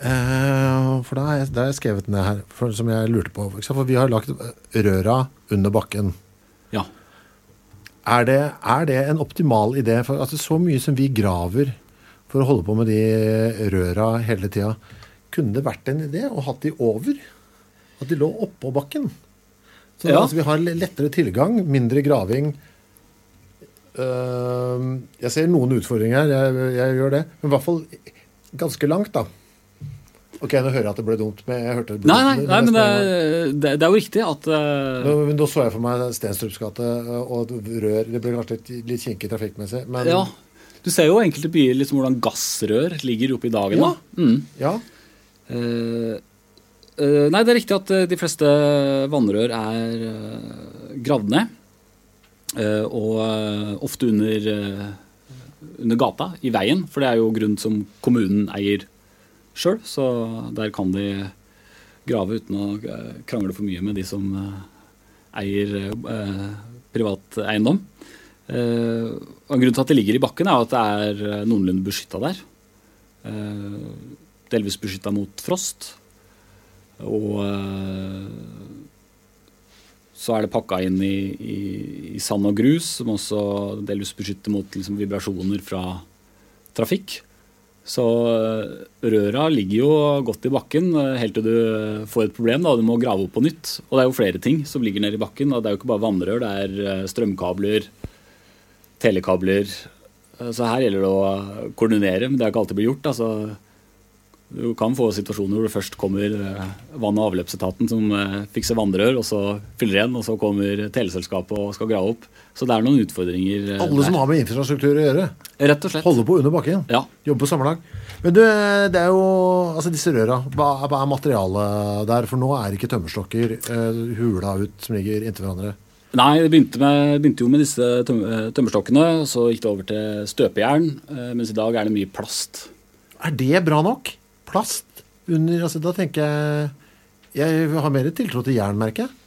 Speaker 2: For da har, jeg, jeg skrevet ned her, for, som jeg lurte på. For vi har lagt røra under bakken.
Speaker 3: Ja.
Speaker 2: Er det, er det en optimal idé? For altså, så mye som vi graver for å holde på med de røra hele tida, kunne det vært en idé å ha de over? At de lå oppå bakken? Så
Speaker 3: Ja.
Speaker 2: altså, vi har lettere tilgang, mindre graving. Eh, jeg ser noen utfordringer her, jeg, jeg gjør det. Men i hvert fall ganske langt, da. Ok, nå hører jeg at det ble dumt, men jeg hørte det ble
Speaker 3: Nei, nei, nei men det, er- det, er jo riktig at uh...
Speaker 2: nå, nå så jeg for meg Stenstrups gate og et rør. Det ble kanskje litt, litt kinkig trafikkmessig, men
Speaker 3: Ja. Du ser jo enkelte byer liksom hvordan gassrør ligger oppe i dagen.
Speaker 2: Ja.
Speaker 3: da. Mm.
Speaker 2: ja.
Speaker 3: Uh, uh, nei, det er riktig at eh, de fleste vannrør er eh, gravd ned. Eh, og eh, ofte under, eh, under gata, i veien. For det er jo grunn som kommunen eier sjøl. Så der kan de grave uten å krangle for mye med de som eier privat eiendom. En grunn til at det ligger i bakken, er at det er noenlunde beskytta der. Delvis beskytta mot frost. Og så er det pakka inn i, i, i sand og grus, som også delvis beskytter mot liksom, vibrasjoner fra trafikk. Så eh, røra ligger jo godt i bakken eh, helt til du får et problem. da, Du må grave opp på nytt. Og det er jo flere ting som ligger nede i bakken. og Det er jo ikke bare vannrør, det er eh, strømkabler, telekabler. Så her gjelder det å koordinere, men det har ikke alltid blitt gjort. altså du kan få situasjoner hvor det først kommer eh, vann- og avløpsetaten som eh, fikser vannrør, og så fyller igjen, og så kommer teleselskapet og skal grave opp. Så det er noen utfordringer eh,
Speaker 2: Alle som
Speaker 3: der.
Speaker 2: har med infrastruktur å gjøre.
Speaker 3: Rett og slett.
Speaker 2: Holde på under bakken.
Speaker 3: Ja.
Speaker 2: Jobbe på samme lag. Men du, det er jo Altså, disse røra, hva, er materialet der? For nå er det ikke tømmerstokker hula ut som ligger inntil hverandre.
Speaker 3: Nei, det begynte, med, begynte jo med disse tøm tømmerstokkene, så gikk det over til støpejern, mens i dag er det mye plast.
Speaker 2: Er det bra nok? Plast under altså, Da tenker jeg Jeg har mer tiltro til jernmerket.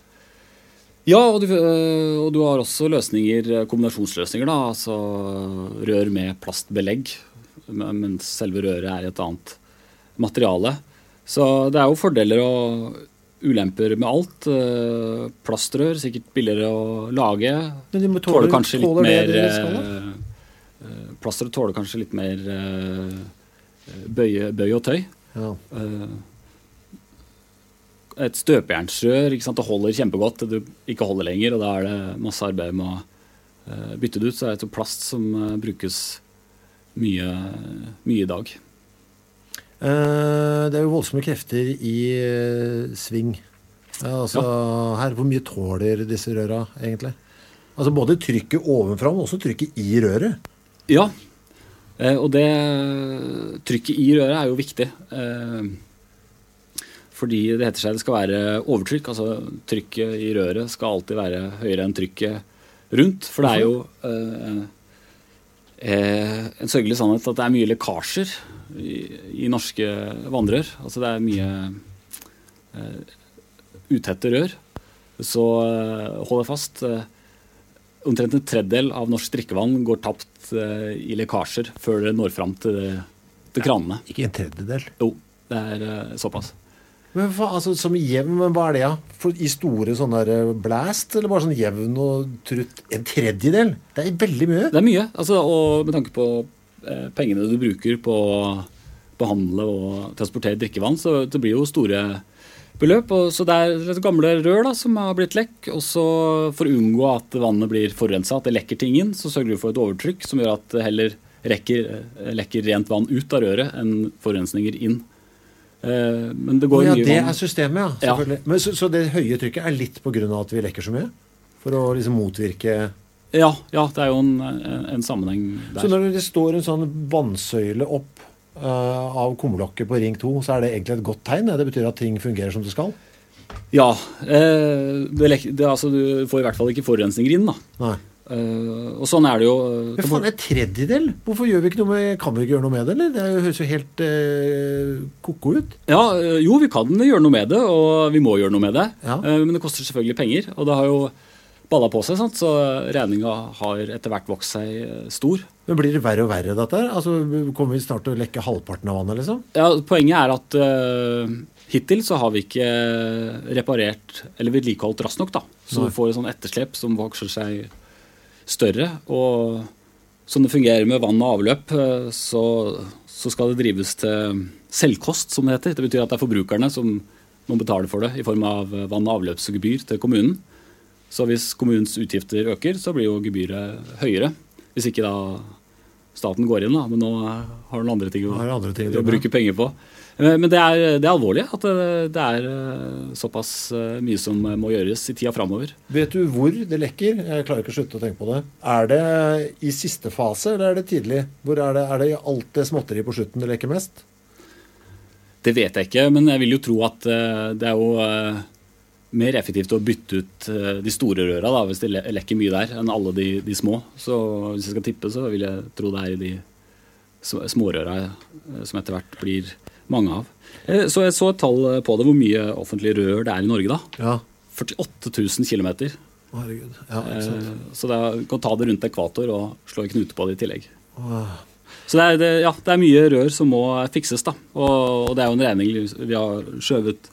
Speaker 3: Ja, og du, øh, og du har også løsninger, øh, kombinasjonsløsninger, da. Altså rør med plastbelegg, mens selve røret er et annet materiale. Så det er jo fordeler og ulemper med alt. Plastrør, sikkert billigere å lage.
Speaker 2: Men de må
Speaker 3: Tåler
Speaker 2: tåle,
Speaker 3: kanskje litt
Speaker 2: tåler
Speaker 3: mer øh, øh, Plastrør tåler kanskje litt mer bøye, bøy og tøy.
Speaker 2: Ja.
Speaker 3: Eh, et støpejernsrør det holder kjempegodt til du ikke holder lenger, og da er det masse arbeid med å eh, bytte det ut. Så er det et plast som eh, brukes mye, mye i dag.
Speaker 2: Det er jo voldsomme krefter i sving. Ja, altså, her, hvor mye tåler disse røra, egentlig? Altså Både trykket ovenfra, men også trykket i røret.
Speaker 3: Ja, og det trykket i røret er jo viktig. Eh, fordi det heter seg det skal være overtrykk. Altså trykket i røret skal alltid være høyere enn trykket rundt. For det er jo eh, eh, en sørgelig sannhet at det er mye lekkasjer i, norske vannrør. Altså det er mye eh, utette rør. Så eh, hold deg fast. Eh, omtrent en tredjedel av norsk drikkevann går tapt eh, i lekkasjer før det når fram til, til kranene.
Speaker 2: Ikke en tredjedel.
Speaker 3: Jo, det er eh, såpass.
Speaker 2: Men hva, altså, Som jevn, hva er det, da? Ja? I store sånne eh, blast, eller bare sånn jevn og trutt? En tredjedel? Det er veldig mye.
Speaker 3: Det er mye. Altså, og med tanke på eh, pengene du bruker på å behandle og transportere drikkevann, så det blir jo store beløp. Og, så det er gamle rør da, som har blitt lekk. Og så for å unngå at vannet blir forurensa, at det lekker ting inn, så sørger du for et overtrykk som gjør at det heller rekker, eh, lekker rent vann ut av røret enn forurensninger inn. Eh, men det går
Speaker 2: ja,
Speaker 3: mye
Speaker 2: det er systemet, ja.
Speaker 3: Ja.
Speaker 2: Men, så, så det høye trykket er litt pga. at vi lekker så mye? For å liksom motvirke
Speaker 3: Ja, ja, det er jo en, en, en sammenheng der.
Speaker 2: Så når det står en sånn vannsøyle opp av kumlokket på Ring 2, så er det egentlig et godt tegn? Det betyr at ting fungerer som det skal?
Speaker 3: Ja. Eh, det, det, altså, du får i hvert fall ikke forurensninger inn. da.
Speaker 2: Nei.
Speaker 3: Uh, og sånn er det jo.
Speaker 2: Men faen, en tredjedel? Hvorfor gjør vi ikke noe med, kan vi ikke gjøre noe med det, eller? Det høres jo helt uh, ko-ko ut.
Speaker 3: Ja, eh, jo, vi kan gjøre noe med det, og vi må gjøre noe med det.
Speaker 2: Ja.
Speaker 3: Uh, men det koster selvfølgelig penger, og det har jo balla på seg, sant? så regninga har etter hvert vokst seg eh, stor.
Speaker 2: Men blir det verre og verre, dette? Altså, Kommer vi snart til å lekke halvparten av vannet, liksom?
Speaker 3: Ja, Poenget er at uh, hittil så har vi ikke reparert eller vedlikeholdt raskt nok. da. Så
Speaker 2: Nei.
Speaker 3: du får et sånn etterslep som vokser seg større. Og som det fungerer med vann og avløp, eh, så, så skal det drives til selvkost, som det heter. Det betyr at det er forbrukerne som må betale for det i form av vann- og avløpsgebyr til kommunen. Så hvis kommunens utgifter øker, så blir jo gebyret høyere. Hvis ikke da staten går inn, da. Men nå har den andre ting å,
Speaker 2: andre ting å
Speaker 3: bruke penger på. Eh, Men det er, det er alvorlig at det, det er eh, såpass eh, mye som må gjøres i tida framover.
Speaker 2: Vet du hvor det lekker? Jeg klarer ikke å slutte å tenke på det. Er det i siste fase, eller er det tidlig? Hvor er det, er det alt det småtteriet på slutten det lekker mest?
Speaker 3: Det vet jeg ikke, men jeg vil jo tro at eh, det er jo eh, mer effektivt å bytte ut eh, de store røra da, hvis det lekker mye der, enn alle de, de små. Så hvis jeg skal tippe, så vil jeg tro det er i de sm- smårøra eh, som etter hvert blir mange av. Eh, Så jeg så et tall på det, hvor mye offentlige rør det er i Norge da.
Speaker 2: Ja.
Speaker 3: 48 000 km.
Speaker 2: Herregud. Ja.
Speaker 3: Så det er, kan ta det rundt ekvator og slå en knute på det i tillegg.
Speaker 2: Åh.
Speaker 3: Så det er, det, ja, det er mye rør som må fikses, da. Og, og det er jo en regning vi har skjøvet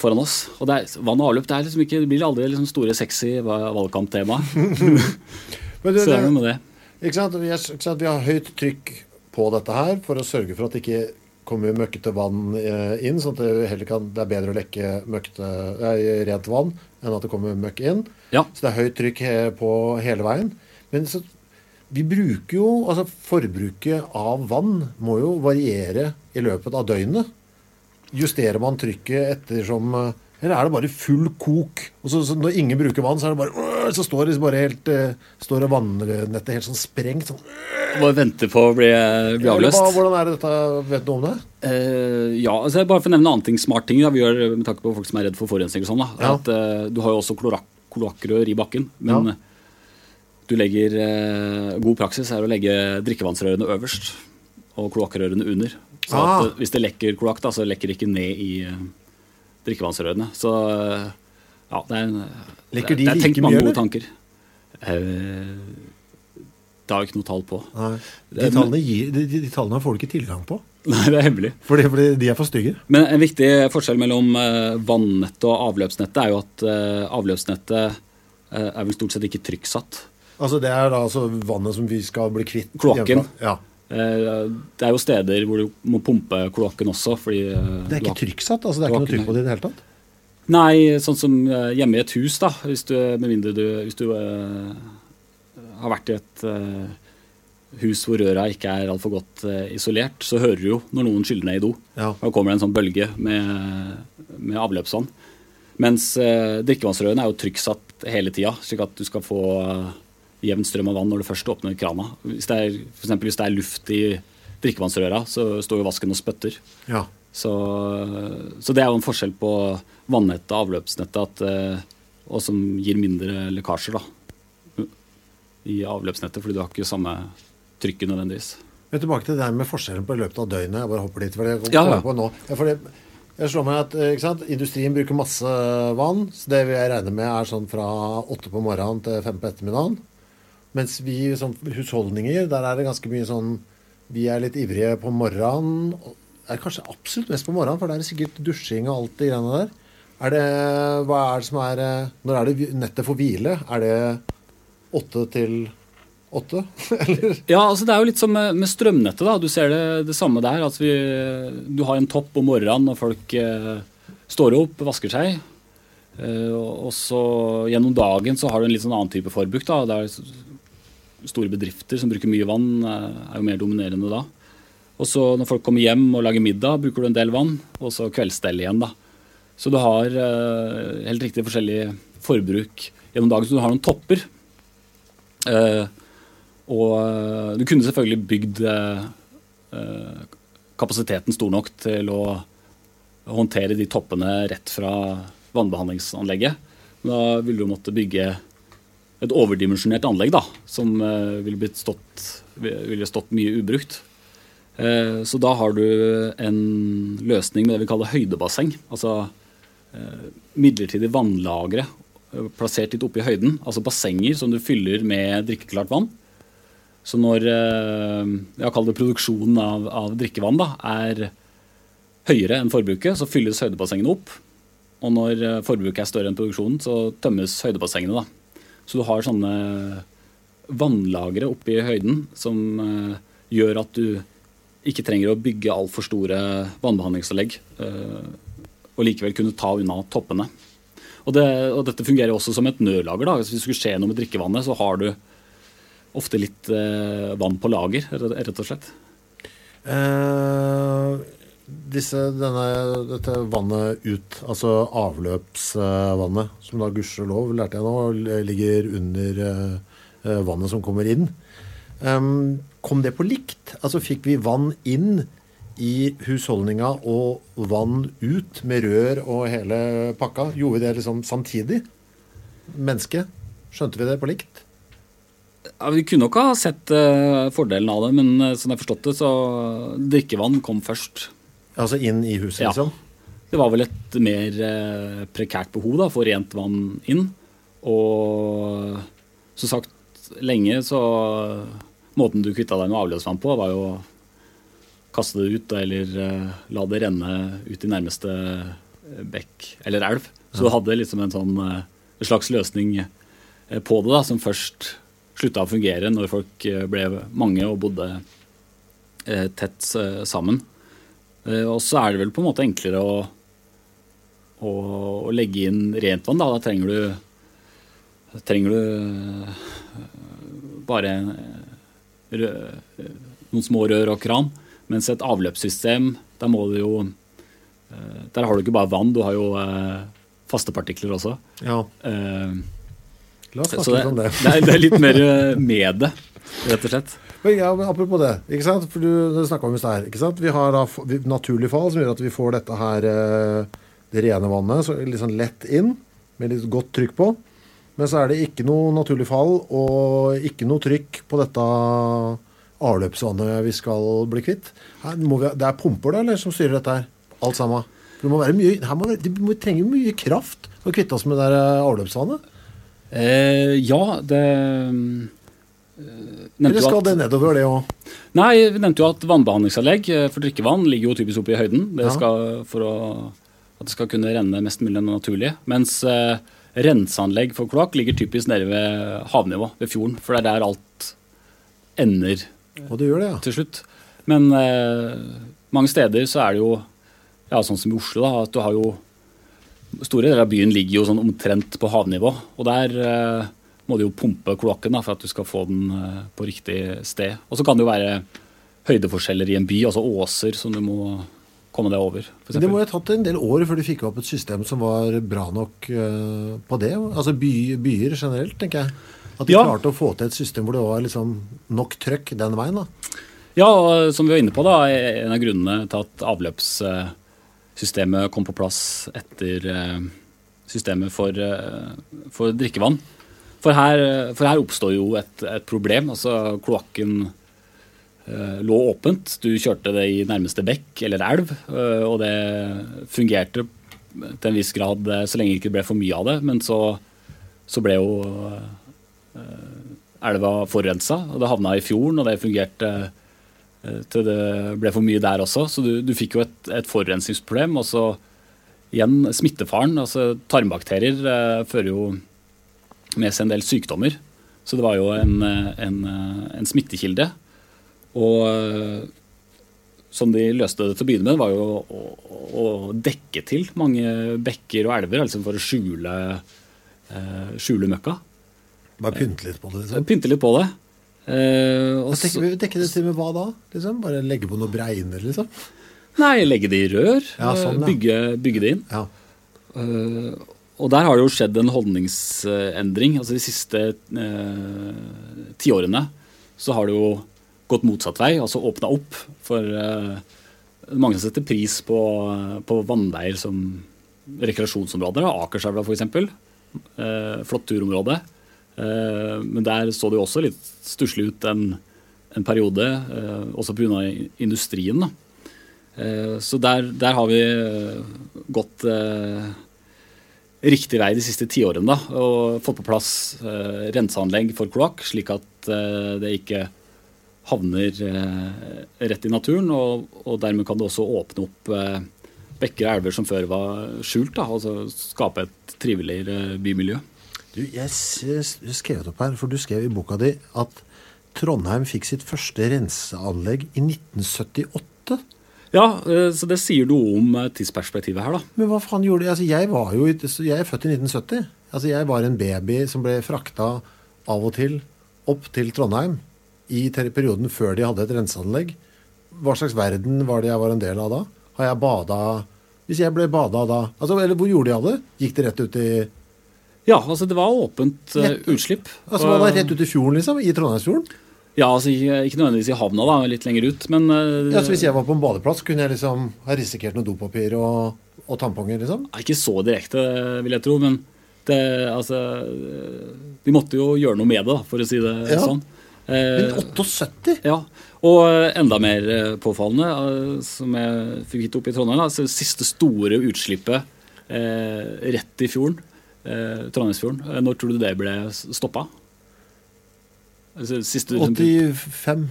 Speaker 3: foran oss. Og det er, vann og avløp det, er liksom ikke, det blir aldri liksom store, sexy va- valgkamptema.
Speaker 2: Men det,
Speaker 3: Så det er noe med det.
Speaker 2: Ikke sant? Vi, er, ikke sant? vi har høyt trykk på dette her for å sørge for at det ikke kommer møkkete vann eh, inn. sånn at det, kan, det er bedre å lekke møkkete, nei, rent vann enn at det kommer møkk inn.
Speaker 3: Ja.
Speaker 2: Så det er høyt trykk på hele veien. Men så, vi bruker jo Altså forbruket av vann må jo variere i løpet av døgnet. Justerer man trykket ettersom eh, Eller er det bare full kok? Og så, så Når ingen bruker vann, så er det bare øh, Så står det bare helt eh, Står det helt sånn sprengt. Sånn,
Speaker 3: Bare vente på å bli, bli
Speaker 2: Eller
Speaker 3: avløst.
Speaker 2: hva- Hvordan er det dette? Vet du om det?
Speaker 3: Uh, ja, altså bare for å nevne en annen ting, smart ting da, vi gjør med tanke på folk som er redd for forurensning. og sånn da,
Speaker 2: Ja.
Speaker 3: at uh, Du har jo også kloakkrør i bakken, men
Speaker 2: Ja.
Speaker 3: du legger eh, god praksis er å legge drikkevannsrørene øverst og kloakkrørene under. Så
Speaker 2: Ah.
Speaker 3: at, hvis det lekker kloakk, så lekker det ikke ned i eh, drikkevannsrørene. Så ja, det er,
Speaker 2: Lekker de
Speaker 3: det er, det er tenkt
Speaker 2: mye,
Speaker 3: mange
Speaker 2: eller?
Speaker 3: gode tanker. Uh, det har jeg ikke noe tall på.
Speaker 2: Nei. De tallene, gir, de, de, tallene får du ikke tilgang på.
Speaker 3: Nei, det er hemmelig.
Speaker 2: Fordi, fordi de er for stygge.
Speaker 3: Men en viktig forskjell mellom eh, vannettet og avløpsnettet er jo at avløpsnettet er vel stort sett ikke trykksatt.
Speaker 2: Altså Det er da altså vannet som vi skal bli kvitt.
Speaker 3: Kloakken.
Speaker 2: Ja.
Speaker 3: Eh, det er jo steder hvor du må pumpe kloakken også. Fordi, eh,
Speaker 2: Det er ikke trykksatt? altså Det er ikke noe trykk på det i det hele tatt?
Speaker 3: Nei, sånn som eh, hjemme i et hus, da. Hvis du, med mindre du, hvis du uh, har vært i et uh, hus hvor røra ikke er altfor godt uh, isolert, så hører du jo når noen skyller ned i do.
Speaker 2: Ja.
Speaker 3: Da kommer det en sånn bølge med, med avløpsvann. Mens drikkevannsrørene er jo trykksatt hele tida, slik at du skal få jevn strøm av vann når du først åpner krana. Hvis det er, for eksempel, hvis det er luft i drikkevannsrøra, så står jo vasken og spytter.
Speaker 2: ja.
Speaker 3: Så, så det er jo en forskjell på vannettet og avløpsnettet, at, eh, og som gir mindre lekkasjer da, i avløpsnettet, fordi du har ikke samme trykket nødvendigvis.
Speaker 2: Men tilbake til det her med forskjellen på løpet av døgnet. Jeg bare hopper dit. For det kommer
Speaker 3: Ja, ja.
Speaker 2: på nå. Ja, for det, jeg slår meg at? Industrien bruker masse vann. Så det vil jeg regne med er sånn fra åtte på morgenen til fem på ettermiddagen. Mens vi som husholdninger, der er det ganske mye sånn Vi er litt ivrige på morgenen. og Er kanskje absolutt mest på morgenen, for der er det sikkert dusjing og alt det greiene der. Er det, hva er det som er eh, Når er det nettet for hvile? Er det åtte til åtte? Eller?
Speaker 3: Ja, altså det er jo litt som med, med strømnettet. da, Du ser det, det samme der. at vi, Du har en topp om morgenen når folk eh, står opp, vasker seg. Eh, og så gjennom dagen så har du en litt sånn annen type forbruk. da, Det er s- store bedrifter som bruker mye vann, eh, er jo mer dominerende da. Og så når folk kommer hjem og lager middag, bruker du en del vann. Og så kveldsstell igjen, da. Så du har eh, helt riktig forskjellig forbruk gjennom dagen. Så du har noen topper. Eh, og du kunne selvfølgelig bygd kapasiteten stor nok til å håndtere de toppene rett fra vannbehandlingsanlegget. Da ville du måtte bygge et overdimensjonert anlegg da, som eh, ville, stått, ville stått mye ubrukt. Eh, så da har du en løsning med det vi kaller høydebasseng. Altså eh, midlertidig vannlagre plassert litt oppe i høyden. Altså bassenger som du fyller med drikkeklart vann. Så når jeg jeg kaller det produksjonen av, av drikkevann da, er høyere enn forbruket, så fylles høydebassengene opp. Og når forbruket er større enn produksjonen, så tømmes høydebassengene. da. Så du har sånne vannlagre oppe i høyden som eh, gjør at du ikke trenger å bygge altfor store vannbehandlingsanlegg, eh, og likevel kunne ta unna toppene. Og, det, og dette fungerer også som et nødlager. da. Hvis det skulle skje noe med drikkevannet, så har du ofte litt eh, vann på lager, rett og slett.
Speaker 2: Eh, disse, denne, dette vannet ut, altså avløpsvannet, som da gudskjelov, lærte jeg nå, ligger under vannet som kommer inn. Kom det på likt? Altså fikk vi vann inn i husholdninga og vann ut med rør og hele pakka? Gjorde vi det liksom samtidig? Menneske? Skjønte vi det på likt?
Speaker 3: Ja, vi kunne nok ha sett uh, fordelen av det, men uh, som jeg har forstått det, så drikkevann kom først.
Speaker 2: Altså inn i huset, ja. liksom?
Speaker 3: Det var vel et mer prekært behov da, for rent vann inn. Og som sagt, lenge så Måten du kvitta deg med avløpsvann på, var jo å kaste det ut eller uh, la det renne ut i nærmeste bekk eller elv. Så du hadde liksom en sånn uh, en slags løsning på det, da, som først slutta å fungere når folk ble mange og bodde tett sammen. Og så er det vel på en måte enklere å, å, å legge inn rent vann. Da, da trenger du, trenger du bare noen små rør og kran. Mens et avløpssystem, der må du jo eh, Der har du ikke bare vann, du har jo eh, faste partikler også.
Speaker 2: Ja.
Speaker 3: Eh,
Speaker 2: La oss snakke litt om det.
Speaker 3: det, er, det er litt mer med det, rett og slett.
Speaker 2: Men ja, men apropos det, ikke sant? for du snakka om det her. ikke sant? Vi har da naturlig fall som gjør at vi får dette her, det rene vannet så litt sånn lett inn, med litt godt trykk på. Men så er det ikke noe naturlig fall og ikke noe trykk på dette avløpsvannet vi skal bli kvitt. Vi, det er pumper da, eller, som styrer dette her? Alt sammen. Det må være mye, her må, det må trenge mye kraft for å kvitte oss med det der avløpsvannet.
Speaker 3: Eh, ja, det
Speaker 2: eh, Eller skal det nedover, det òg?
Speaker 3: Nei, vi nevnte jo at vannbehandlingsanlegg eh, for drikkevann ligger jo typisk oppe i høyden. Det skal, for å, at det skal kunne renne mest mulig naturlig. Mens eh, renseanlegg for kloakk ligger typisk nede ved havnivå, ved fjorden. For det er der alt ender
Speaker 2: Og det gjør det, ja.
Speaker 3: til slutt. Men eh, mange steder så er det jo, ja, sånn som i Oslo, da, at du har jo Store deler av byen ligger jo sånn omtrent på havnivå. Og der eh, må du jo pumpe kloakken for at du skal få den eh, på riktig sted. Og så kan det jo være høydeforskjeller i en by, altså åser, som du må komme deg over.
Speaker 2: Det må jo ha tatt en del år før du fikk opp et system som var bra nok uh, på det. Altså by, byer generelt, tenker jeg. At de ja. klarte å få til et system hvor det var liksom nok trøkk den veien. da.
Speaker 3: Ja, som vi var inne på, da, en av grunnene til at avløpssystemet kom på plass etter eh, systemet for, eh, for drikkevann. For her, for her, oppstår jo et, et problem. altså Kloakken lå åpent. Du kjørte det i nærmeste bekk eller elv, eh, og det fungerte til en viss grad eh, så lenge det ikke ble for mye av det. Men så, så ble jo elva forurensa, og det havna i fjorden, og det fungerte til det ble for mye der også. Så du, du fikk jo et, et forurensningsproblem. Og så igjen smittefaren. altså Tarmbakterier eh, fører jo med seg en del sykdommer. Så det var jo en, en, en smittekilde. Og eh, som de løste det til å begynne med, var jo å, å, å dekke til mange bekker og elver liksom for å skjule, eh, skjule møkka.
Speaker 2: Bare pynte litt på det? Liksom.
Speaker 3: Pynte litt på det.
Speaker 2: Uh, dekke, dekke det til med hva da? Liksom? Bare legge på noen bregner, liksom?
Speaker 3: Nei, legge det i rør. Ja, sånn, ja. bygge, bygge, det inn. Ja. Eh, og der har det jo skjedd en holdningsendring. Altså De siste tiårene så har det jo gått motsatt vei, altså åpna opp for uh, mange som setter pris på, på vannveier som rekreasjonsområder. Akerselva f.eks. Uh, flott turområde. Uh, men der så det jo også litt stusslig ut en, en periode, uh, også pga. industrien. Uh, så der, der, har vi gått riktig vei de siste tiårene og fått på plass renseanlegg for kloakk, slik at det ikke havner eh, rett i naturen. Og, og, dermed kan det også åpne opp eh, bekker og elver som før var skjult. Da, altså skape et triveligere bymiljø.
Speaker 2: Du, jeg skrev opp her, for du skrev i boka di at Trondheim fikk sitt første renseanlegg i 1978.
Speaker 3: Ja, eh, så det sier noe om eh, tidsperspektivet her, da.
Speaker 2: Men hva faen gjorde de? Altså, jeg var jo Jeg er født i 1970. Altså, jeg var en baby som ble frakta av og til opp til Trondheim i perioden før de hadde et renseanlegg. Hva slags verden var det jeg var en del av da? Har jeg bada Hvis jeg ble bada da altså, Eller hvor gjorde de av det? Gikk det rett ut i
Speaker 3: Ja, altså det var åpent
Speaker 2: uh,
Speaker 3: utslipp.
Speaker 2: Altså var det rett ut i fjorden, liksom? I Trondheimsfjorden?
Speaker 3: Ja, altså ikke nødvendigvis i havna, da, litt lenger ut, men uh,
Speaker 2: Ja, så hvis jeg var på en badeplass, kunne jeg liksom ha risikert noe dopapir og, og tamponger, liksom?
Speaker 3: Ikke så direkte, vil jeg tro, men det, altså, de måtte jo gjøre noe med det, for å si det
Speaker 2: Ja.
Speaker 3: sånn. Eh,
Speaker 2: Men 78?
Speaker 3: ja, Og enda mer eh, påfallende, eh, som jeg fikk hit opp i Trondheim, altså, siste store utslippet eh, rett i fjorden, eh, Trondheimsfjorden, eh, når tror du det ble stoppa? Altså, siste,
Speaker 2: 85?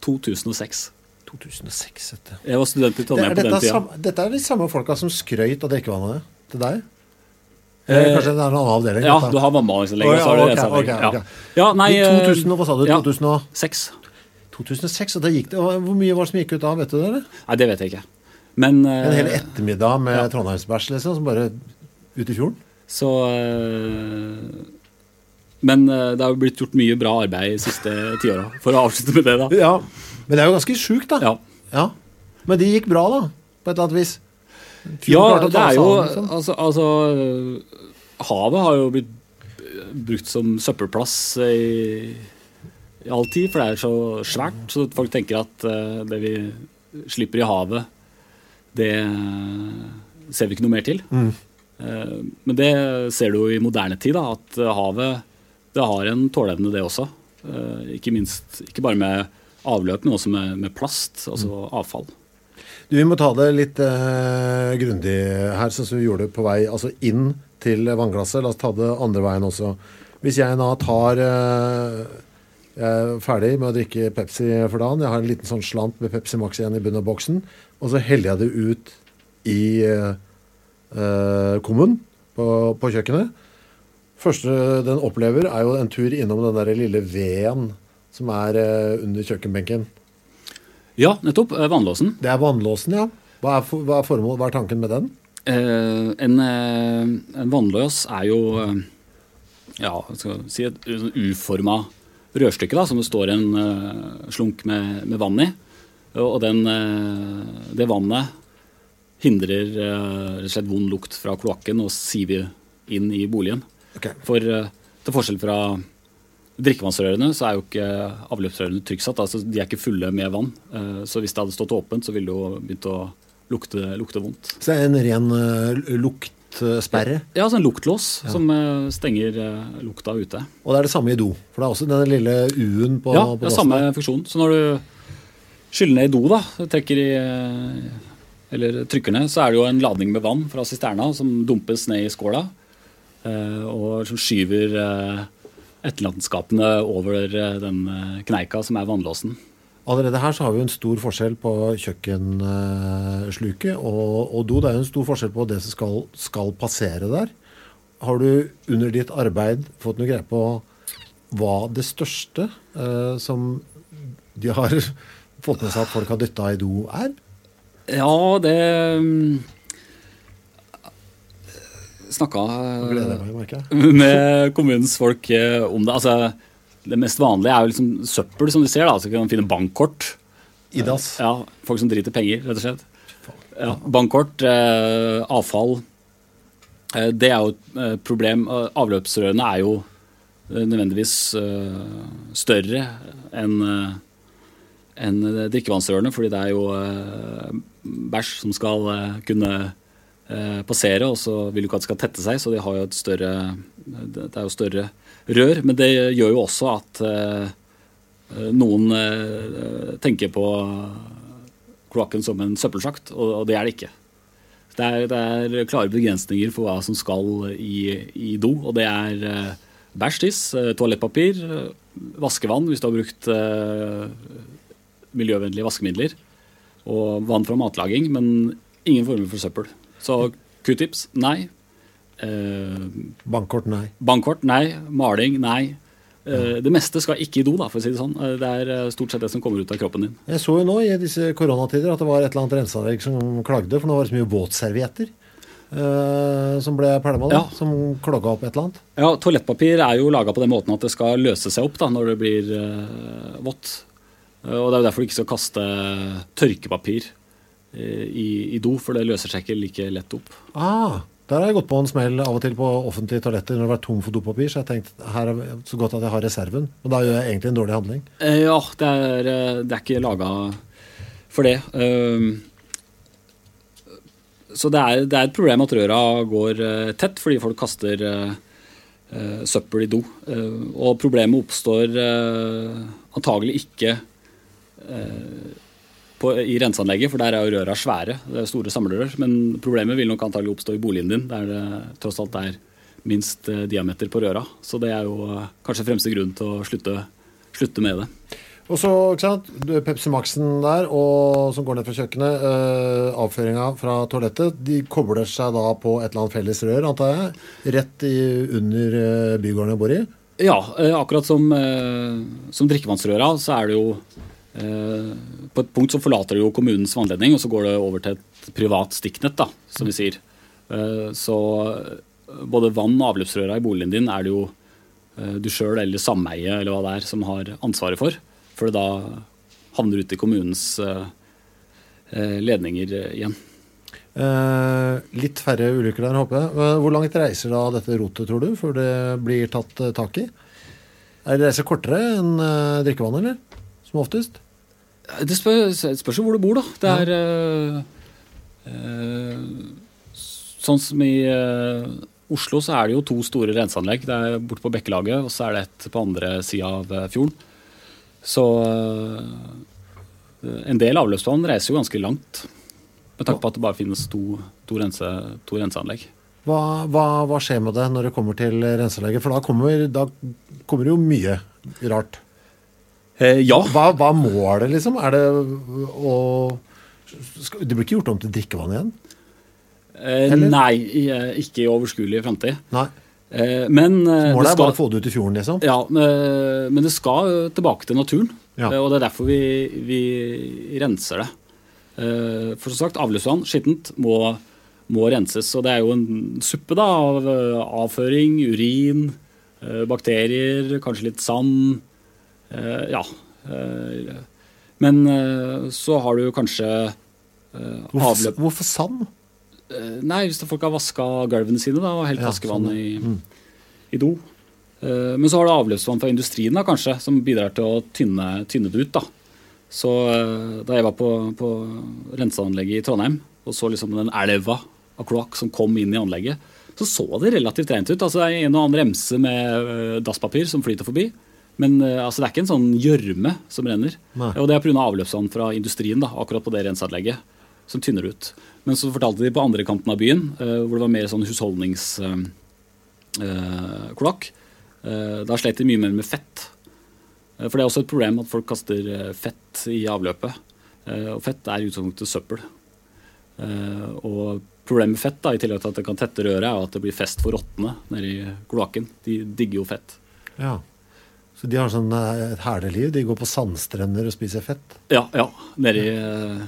Speaker 3: 2006.
Speaker 2: 2006, vet du.
Speaker 3: Jeg var student i Trondheim
Speaker 2: det,
Speaker 3: på den tida.
Speaker 2: dette er de samme folka som skrøyt av drikkevannet til deg? Eller kanskje det er en annen avdeling?
Speaker 3: Ja, du har vannbehandlingsanlegg, Oh,
Speaker 2: ja, okay,
Speaker 3: okay,
Speaker 2: ok, ok.
Speaker 3: Ja. ja, nei
Speaker 2: I
Speaker 3: eh,
Speaker 2: 2000, hva sa du?
Speaker 3: ja.
Speaker 2: 2006? 2006, og da gikk det, Hvor mye var det som gikk ut da, vet du det? eller?
Speaker 3: Nei, det vet jeg ikke. Men eh,
Speaker 2: En hel ettermiddag med
Speaker 3: ja.
Speaker 2: Trondheimsbæsj, liksom, som bare ut i fjorden?
Speaker 3: Så eh, Men eh, det har jo blitt gjort mye bra arbeid de siste tiåra, for å avslutte med det, da.
Speaker 2: Ja. Men det er jo ganske sjukt, da.
Speaker 3: Ja.
Speaker 2: Ja. Men de gikk bra, da, på et eller annet vis?
Speaker 3: Ja, det er jo
Speaker 2: liksom.
Speaker 3: altså, altså Havet har jo blitt brukt som søppelplass i, i all tid, for det er så svært. Så folk tenker at øh, det vi slipper i havet, det øh, ser vi ikke noe mer til.
Speaker 2: Mm.
Speaker 3: Eh, men det ser du jo i moderne tid, da, at havet det har en tåleevne, det også. Eh, ikke minst, ikke bare med avløp, men også med, med plast, altså avfall.
Speaker 2: Du, Vi må ta det litt eh, grundig her, sånn som vi gjorde på vei altså inn til vannglasset. La oss ta det andre veien også. Hvis jeg da tar eh, Jeg er ferdig med å drikke Pepsi for dagen. Jeg har en liten sånn slant med Pepsi Max igjen i bunnen av boksen. Og så heller jeg det ut i eh, kummen på, på kjøkkenet. Første den opplever, er jo en tur innom den der lille veden som er eh, under kjøkkenbenken.
Speaker 3: Ja, nettopp. eh, Vannlåsen.
Speaker 2: Det er vannlåsen, ja. Hva er, for, hva er formål, hva er tanken med den?
Speaker 3: Eh, en, eh, en vannløs er jo eh, ja, skal si et uforma rørstykke da, som det står en slunk med, med vann i. Og den, det vannet hindrer rett og slett vond lukt fra kloakken og siver inn i boligen.
Speaker 2: Okay.
Speaker 3: For til forskjell fra drikkevannsrørene, så er jo ikke avløpsrørene trykksatt. Altså, de er ikke fulle med vann. Eh, så hvis det hadde stått åpent, så ville det jo begynt å lukte, lukte vondt.
Speaker 2: Så det er en ren uh, luktsperre.
Speaker 3: Ja, altså en luktlås som eh, stenger eh, lukta ute.
Speaker 2: Og det er det samme i do. For det er også den lille U-en på,
Speaker 3: ja,
Speaker 2: på
Speaker 3: det er samme funksjon. Så når du skyller ned i do, da, trekker i eh, eller trykker ned, så er det jo en ladning med vann fra sisterna som dumpes ned i skåla. eh, og som skyver eh, etterlatenskapene over eh, den eh, kneika som er vannlåsen.
Speaker 2: Allerede her så har vi en stor forskjell på kjøkkensluket og, og do. Det er jo en stor forskjell på det som skal, skal passere der. Har du under ditt arbeid fått noe greie på hva det største eh, som de har fått med seg at folk har dytta i do, er?
Speaker 3: Ja, det mm, Snakka med kommunens folk eh, om det. Altså, det mest vanlige er jo liksom søppel, som du ser. da, så kan man finne bankkort.
Speaker 2: IDAS.
Speaker 3: Ja, Folk som driter penger, rett og slett. Ja, bankkort, eh, avfall. Eh, det er jo et eh, problem. Avløpsrørene er jo eh, nødvendigvis eh, større enn enn drikkevannsrørene, fordi det er jo bæsj som skal kunne passere, og så vil du ikke at det skal tette seg, så de har jo et større Det er jo større rør. Men det gjør jo også at eh, noen eh, tenker på kloakken som en søppelsjakt, og, det er det ikke. Det er, det er klare begrensninger for hva som skal i, i do, og det er eh, bæsj, tiss, eh, toalettpapir, eh, vaskevann hvis du har brukt eh, miljøvennlige vaskemidler, og vann fra matlaging, men ingen former for søppel. Så q-tips nei. Eh,
Speaker 2: Bankkort, nei.
Speaker 3: Bankkort nei. Maling nei. Eh, Det meste skal ikke i do, da, for å si det sånn. Eh, Det er eh, stort sett det som kommer ut av kroppen din.
Speaker 2: Jeg så jo nå i disse koronatider at det var et eller annet renseanlegg som klagde, for nå var det så mye våtservietter eh, som ble pælma,
Speaker 3: Ja.
Speaker 2: som klogga opp et eller annet.
Speaker 3: Ja, Toalettpapir er jo laga på den måten at det skal løse seg opp da, når det blir eh, vått. Og Det er jo derfor du ikke skal kaste tørkepapir i, i do, for det løser seg ikke like lett opp.
Speaker 2: Ah, der har jeg gått på en smell av og til på offentlige toaletter når det har vært tom for dopapir, så jeg tenkte her er det så godt at jeg har reserven. Og da gjør jeg egentlig en dårlig handling.
Speaker 3: Eh, Ja, det er, eh, det er ikke laga for det. Um, Så det er, det er et problem at røra går eh, tett fordi folk kaster uh, eh, søppel i do. Uh, Og problemet oppstår uh, antagelig ikke eh, på, i renseanlegget, for der er jo røra svære. Det er store samlerør. Men problemet vil nok antagelig oppstå i boligen din, der det tross alt er minst eh, diameter på røra. Så det er jo eh, kanskje fremste grunn til å slutte, slutte med det.
Speaker 2: Og så ikke sant, Pepsi Max-en der, og, som går ned fra kjøkkenet, øh, avføringa fra toalettet, de kobler seg da på et eller annet felles rør, antar jeg, rett i, under bygården jeg bor i.
Speaker 3: Ja, akkurat som, som drikkevannsrøra, så er det jo På et punkt så forlater det jo kommunens vannledning, og så går det over til et privat stikknett, da, som vi sier. Eh, så eh, både vann- og avløpsrøra i boligen din er det jo eh, du sjøl eller sameiet eller hva det er som har ansvaret for. For det da havner ute i kommunens eh, eh, ledninger eh, igjen.
Speaker 2: Eh, litt færre ulykker der, håper jeg. Eh, Hvor langt reiser da dette rotet, tror du, før det blir tatt eh, tak i? Er det reiser kortere enn drikkevannet drikkevann, eller? Som oftest?
Speaker 3: Det spør, spørs jo hvor du bor, da. Det er ja. øh, øh, Sånn som i øh, Oslo så er det jo to store renseanlegg. Det er borte på Bekkelaget, og så er det et på andre sida av eh, fjorden. Så eh, en del avløpsvann reiser jo ganske langt. Med tanke på at det bare finnes to, to, rense, to renseanlegg.
Speaker 2: Hva, hva, hva skjer med det når det kommer til renseanlegget? For da kommer, da kommer det jo mye rart.
Speaker 3: Eh, ja.
Speaker 2: Hva, hva målet, liksom? Er det å skal- Det blir ikke gjort om til drikkevann igjen?
Speaker 3: Eh, nei, eh, ikke i overskuelig framtid. Eh, men eh,
Speaker 2: Målet
Speaker 3: det
Speaker 2: er bare å få det ut i fjorden, liksom?
Speaker 3: Ja, eh, men det skal tilbake til naturen.
Speaker 2: Ja.
Speaker 3: Og det er derfor vi, vi renser det. For som sagt, avløpsvann, skittent, må, må renses. Og det er jo en suppe da, av avføring, urin, bakterier, kanskje litt sand. Eh, Ja. eh, Men eh, så har du kanskje eh,
Speaker 2: Hvorfor,
Speaker 3: avløp
Speaker 2: hvorfor sand?
Speaker 3: Nei, hvis folk har vaska gulvene sine da, og helt
Speaker 2: Ja,
Speaker 3: vaskevann
Speaker 2: sånn,
Speaker 3: i, i do. Men så har du avløpsvann fra industrien da, kanskje, som bidrar til å tynne, tynne det ut. da. Så Da jeg var på, på renseanlegget i Trondheim og så liksom den elva av kloakk som kom inn i anlegget, så så det relativt rent ut. Altså Det er en og annen remse med dasspapir som flyter forbi. Men eh, altså, det er ikke en sånn gjørme som renner.
Speaker 2: Nei.
Speaker 3: Og det er pga. avløpsvann fra industrien da, akkurat på det renseanlegget som tynner ut. Men så fortalte de på andre kanten av byen, eh, hvor det var mer sånn husholdningskloakk, eh, da slet de mye mer med fett. For det er også et problem at folk kaster fett i avløpet. Og fett er i utgangspunktet søppel. Og problemet med fett, da, i tillegg til at det kan tette røret, er at det blir fest for rottene nedi kloakken. De digger jo fett.
Speaker 2: Ja. Så de har sånn eh, et herlig liv. De går på sandstrender og spiser fett.
Speaker 3: Ja, ja. Nedi eh,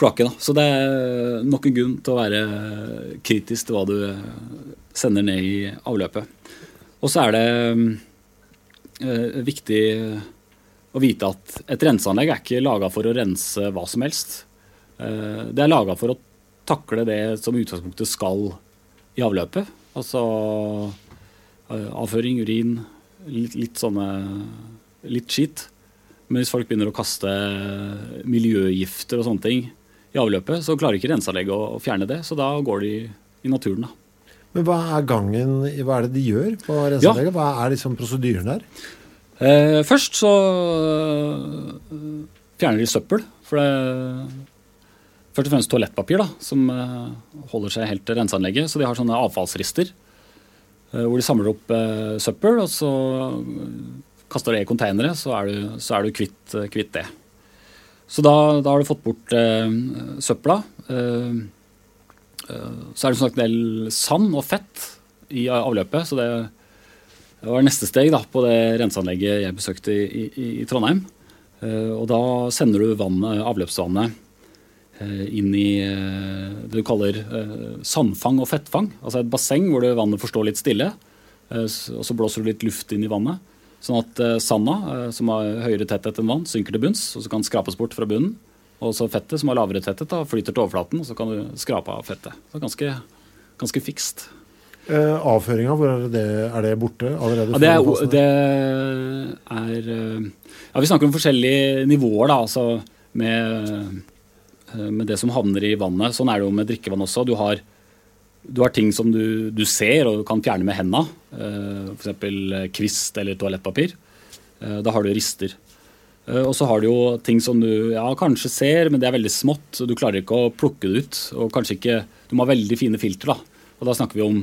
Speaker 3: kloakken. da. Så det er nok en grunn til å være kritisk til hva du eh, sender ned i avløpet. Og så er det eh, viktig å vite at et renseanlegg er ikke laga for å rense hva som helst. Eh, det er laga for å takle det som utgangspunktet skal i avløpet. Altså avføring, urin, litt, litt sånne litt skit. Men hvis folk begynner å kaste miljøgifter og sånne ting i avløpet, så klarer ikke renseanlegget å, å fjerne det, så da går de i naturen. da.
Speaker 2: Men hva er gangen i- Hva er det de gjør på renseanlegget? Hva er liksom prosedyren der?
Speaker 3: Eh, først så eh, fjerner de søppel. For det Først og fremst toalettpapir, da, som eh, holder seg helt til renseanlegget. Så de har sånne avfallsrister hvor de samler opp eh, søppel, og så kaster det i konteinere, så er du, så er du kvitt, eh, kvitt det. Så da, da har du fått bort eh, søpla. Eh, eh, så er det som en del sand og fett i avløpet, så det var neste steg da, på det renseanlegget jeg besøkte i, i, i Trondheim. Eh, og da sender du vannet, avløpsvannet eh, inn i eh, det du kaller sandfang og fettfang. Altså et basseng hvor det vannet får stå litt stille. Og så blåser du litt luft inn i vannet. Sånn at sanda, som har høyere tetthet enn vann, synker til bunns og så kan skrapes bort fra bunnen. Og så fettet, som har lavere tetthet, da, flyter til overflaten, og så kan du skrape av fettet. Så ganske, ganske fikst.
Speaker 2: Eh, avføringa, hvor er det, er det borte allerede?
Speaker 3: Ja, det, er, det er eh, Ja, vi snakker om forskjellige nivåer, da. Altså med, eh, med, det som havner i vannet. Sånn er det jo med drikkevann også. Du har, du har ting som du, du, ser og kan fjerne med henda. Eh, F.eks. kvist eller toalettpapir. Eh, da har du rister. Eh, og så har du jo ting som du ja, kanskje ser, men det er veldig smått. Du klarer ikke å plukke det ut. Og kanskje ikke, Du må ha veldig fine filter. da. Og da snakker vi om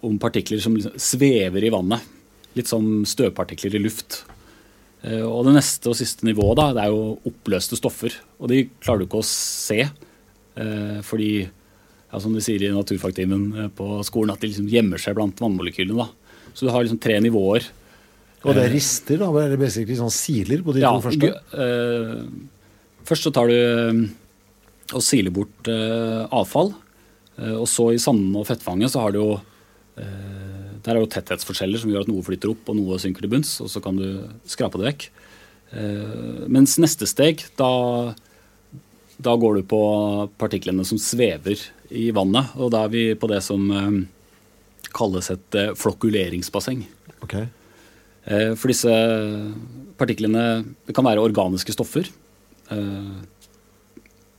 Speaker 3: om partikler som liksom svever i vannet. Litt som støvpartikler i luft. Eh, og det neste og siste nivået da, det er jo oppløste stoffer. Og de klarer du ikke å se. Eh, fordi, ja, som de sier i naturfagtimen eh, på skolen, at de liksom gjemmer seg blant vannmolekylene. Da. Så du har liksom tre nivåer.
Speaker 2: Og det er rister, da? Eller basically sånn siler på de ja, to første?
Speaker 3: Uh, først så tar du og siler bort uh, avfall. Uh, og så i sanden og fettfanget så har du jo der er jo tetthetsforskjeller som gjør at noe flytter opp og noe synker til bunns, og så kan du skrape det vekk. Eh, mens neste steg, da, da går du på partiklene som svever i vannet. Og da er vi på det som eh, kalles et flokuleringsbasseng.
Speaker 2: Okay.
Speaker 3: For disse partiklene det kan være organiske stoffer.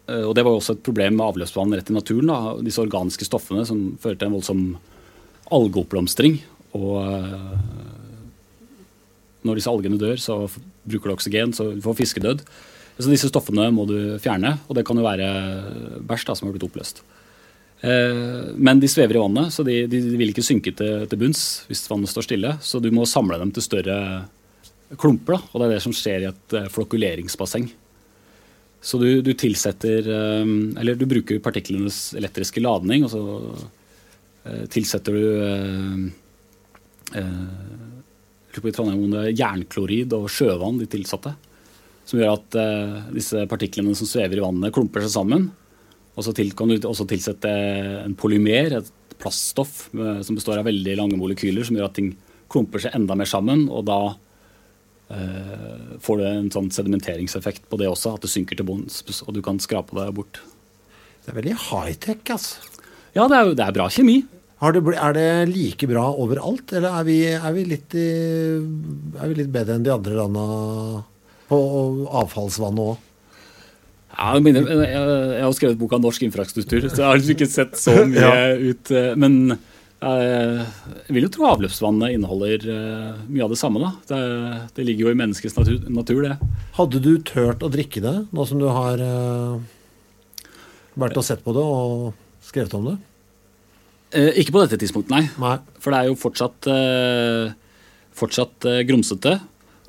Speaker 3: Og det var jo også et problem med avløpsvann rett i naturen. Da. Disse organiske stoffene som fører til en voldsom algeoppblomstring. Og eh, når disse algene dør, så bruker du oksygen, så du får fiskedød. Så disse stoffene må du fjerne, og det kan jo være bæsj da, som har blitt oppløst. Eh, men de svever i vannet, så de, de vil ikke synke til, til, bunns hvis vannet står stille. Så du må samle dem til større klumper, da, og det er det som skjer i et eh, flokuleringsbasseng. Så du, du tilsetter Eller du bruker partiklenes elektriske ladning, og så Eh, tilsetter du eh, eh, i Trondheim om det er jernklorid og sjøvann de tilsatte. Som gjør at disse partiklene som svever i vannet, klumper seg sammen. Og så til, kan du også tilsette en polymer, et plaststoff som består av veldig lange molekyler, som gjør at ting klumper seg enda mer sammen. Og da eh, får du en sånn sedimenteringseffekt på det også, at det synker til bunns, og du kan skrape deg bort.
Speaker 2: Det er veldig high-tech, altså.
Speaker 3: Ja, det er, det er bra kjemi.
Speaker 2: Det, er det like bra overalt, eller er vi, er vi, litt, er vi litt, bedre enn de andre landa på avfallsvannet òg?
Speaker 3: Ja, jeg, har skrevet boka 'Norsk infrastruktur', så jeg har liksom ikke sett så mye ja. ut. Eh, men eh, jeg vil jo tro avløpsvannet inneholder eh, mye av det samme. da. Det, det ligger jo i menneskets natur, natur, det.
Speaker 2: Hadde du turt å drikke det, nå som du har vært og sett på det og skrevet om det?
Speaker 3: Eh, ikke på dette tidspunktet, nei.
Speaker 2: nei.
Speaker 3: For det er jo fortsatt, eh, fortsatt eh, grumsete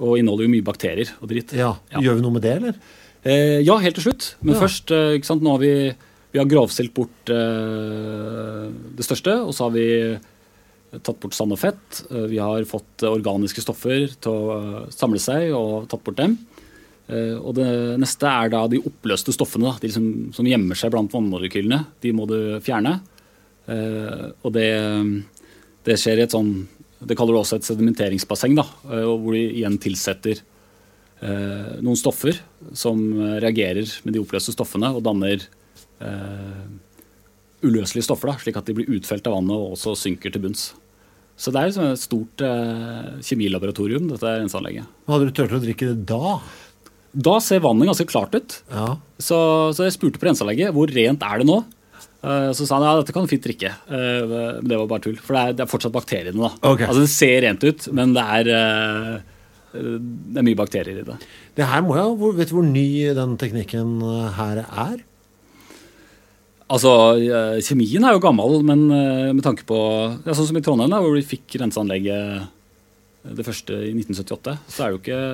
Speaker 3: og inneholder jo mye bakterier og dritt.
Speaker 2: Ja. ja. Gjør vi noe med det, eller?
Speaker 3: Eh, ja, helt til slutt. Men ja. først eh, ikke sant, Nå har vi, vi har gravstilt bort eh, det største, og så har vi tatt bort sand og fett. Vi har fått organiske stoffer til å samle seg og tatt bort dem. Og det neste er da de oppløste stoffene, de som, som gjemmer seg blant vannmolekylene. De må du fjerne. Eh, og det, det, skjer i et sånn Det kaller du også et sedimenteringsbasseng, da, eh, hvor de igjen tilsetter eh, noen stoffer som reagerer med de oppløste stoffene og danner uløselige stoffer, da, slik at de blir utfelt av vannet og også synker til bunns. Så det er liksom et stort eh, kjemilaboratorium, dette renseanlegget.
Speaker 2: Hadde du turt å drikke det da?
Speaker 3: Da ser vannet ganske klart ut.
Speaker 2: Ja.
Speaker 3: Så, så, jeg spurte på renseanlegget hvor rent er det nå. Uh, så sa han ja, dette kan du fint drikke. Uh, det var bare tull. For det er, det er fortsatt bakteriene. da.
Speaker 2: Okay.
Speaker 3: Altså Det ser rent ut, men det er, uh, det er mye bakterier i det.
Speaker 2: Det her må jeg, Vet du hvor ny den teknikken her er?
Speaker 3: Altså, Kjemien er jo gammel, men med tanke på ja, Sånn som i Trondheim, da, hvor vi fikk renseanlegget det første i 1978, så er det jo ikke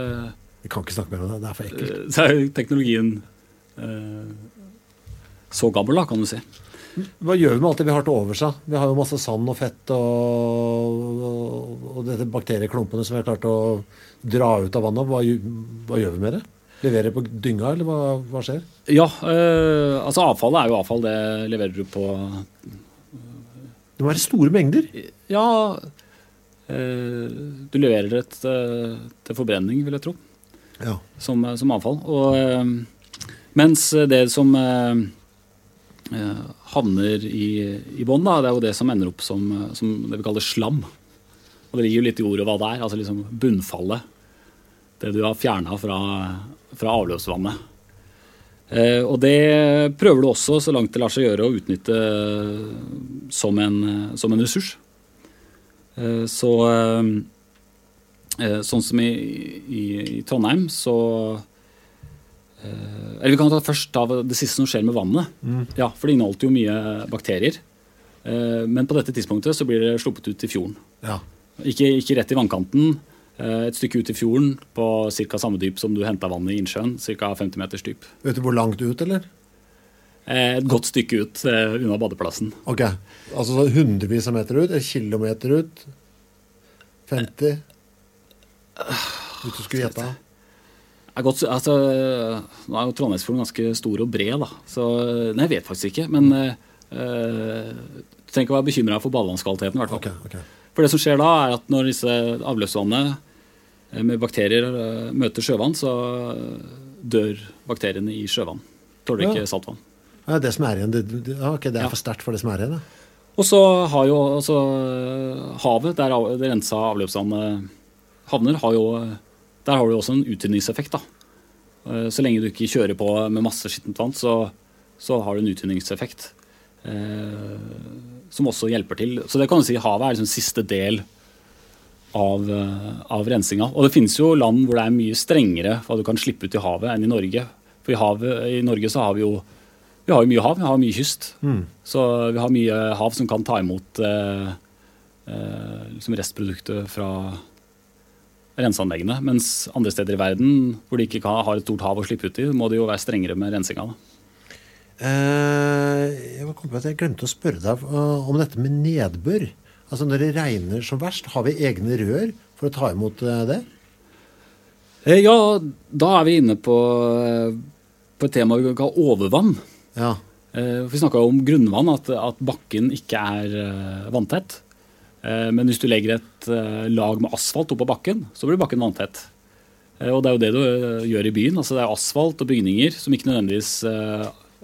Speaker 2: Vi kan ikke snakke mer om det, det er for ekkelt.
Speaker 3: Så er jo teknologien så gammel, da, kan du si.
Speaker 2: Hva gjør vi med alt det vi har til overs? seg? Vi har jo masse sand og fett og, og, og dette bakterieklumpene som vi har klart å dra ut av vannet. Hva, hva gjør vi med det? Leverer på dynga, eller hva, hva skjer?
Speaker 3: Ja, eh, altså avfallet er jo avfall. Det leverer du på
Speaker 2: Det må være store mengder.
Speaker 3: Ja, eh, du leverer det til, til forbrenning, vil jeg tro,
Speaker 2: Ja.
Speaker 3: som, som avfall. Og, øh, mens det som øh, havner i, i bånn, det er jo det som ender opp som, som det vi kaller slam. Og det ligger jo litt i ordet hva det er. Altså liksom bunnfallet. Det du har fjerna fra, fra avløpsvannet. Uh, og det prøver du også, så langt det lar seg gjøre, å utnytte som en, som en ressurs. Eh, så eh, eh, Sånn som i, i, i Trondheim, så eh, Eller vi kan ta først ta det siste som skjer med vannet. Ja, For det inneholdt jo mye bakterier. Eh, men på dette tidspunktet så blir det sluppet ut i fjorden.
Speaker 2: Ja.
Speaker 3: Ikke, ikke rett i vannkanten. eh, Et stykke ut i fjorden på ca. samme dyp som du henta vannet i innsjøen. Ca. 50 meters dyp.
Speaker 2: Vet du hvor langt ut, eller?
Speaker 3: Eh, Et godt stykke ut uh, unna badeplassen.
Speaker 2: Ok. Altså så hundrevis av meter ut? En kilometer ut? 50? Hvis du skulle gjette?
Speaker 3: Godt, altså, nå er jo Trondheimsfjorden ganske stor og bred, da. Så Nei, jeg vet faktisk ikke. Men eh, eh, du trenger ikke å være bekymra for badevannskvaliteten. i hvert fall.
Speaker 2: Okay, okay.
Speaker 3: For det som skjer da, er at når disse avløpsvannene eh, med bakterier møter sjøvann, så dør bakteriene i sjøvann. Tåler
Speaker 2: Ja.
Speaker 3: ikke saltvann.
Speaker 2: Ja, det som er igjen, det, okay, det er
Speaker 3: Ja.
Speaker 2: for sterkt for det som er igjen? da.
Speaker 3: Og så har jo altså havet, der det rensa avløpsvannet havner, har jo, der har du også en uttynningseffekt. da. Eh, Så lenge du ikke kjører på med masse skittent vann, så, så har du en uttynningseffekt. Eh, som også hjelper til. Så det kan du si havet er liksom siste del av, eh, av rensinga. Og det finnes jo land hvor det er mye strengere hva du kan slippe ut i havet enn i Norge. For i, havet, i Norge så har vi jo vi har jo mye hav, vi har mye kyst. Så vi har mye hav som kan ta imot eh, eh, liksom restproduktet fra renseanleggene. Mens andre steder i verden hvor de ikke har et stort hav å slippe ut i, må de jo være strengere med rensinga.
Speaker 2: Eh, jeg jeg glemte å spørre deg eh, om dette med nedbør. Altså Når det regner som verst, har vi egne rør for å ta imot eh, det?
Speaker 3: Ja, da er vi inne på, på et tema vi kan kalle overvann.
Speaker 2: Ja.
Speaker 3: Vi snakka om grunnvann, at, at bakken ikke er vanntett. Eh, Men hvis du legger et eh, lag med asfalt oppå bakken, så blir bakken vanntett. Eh, Og det er jo det du gjør i byen. altså Det er asfalt og bygninger som ikke nødvendigvis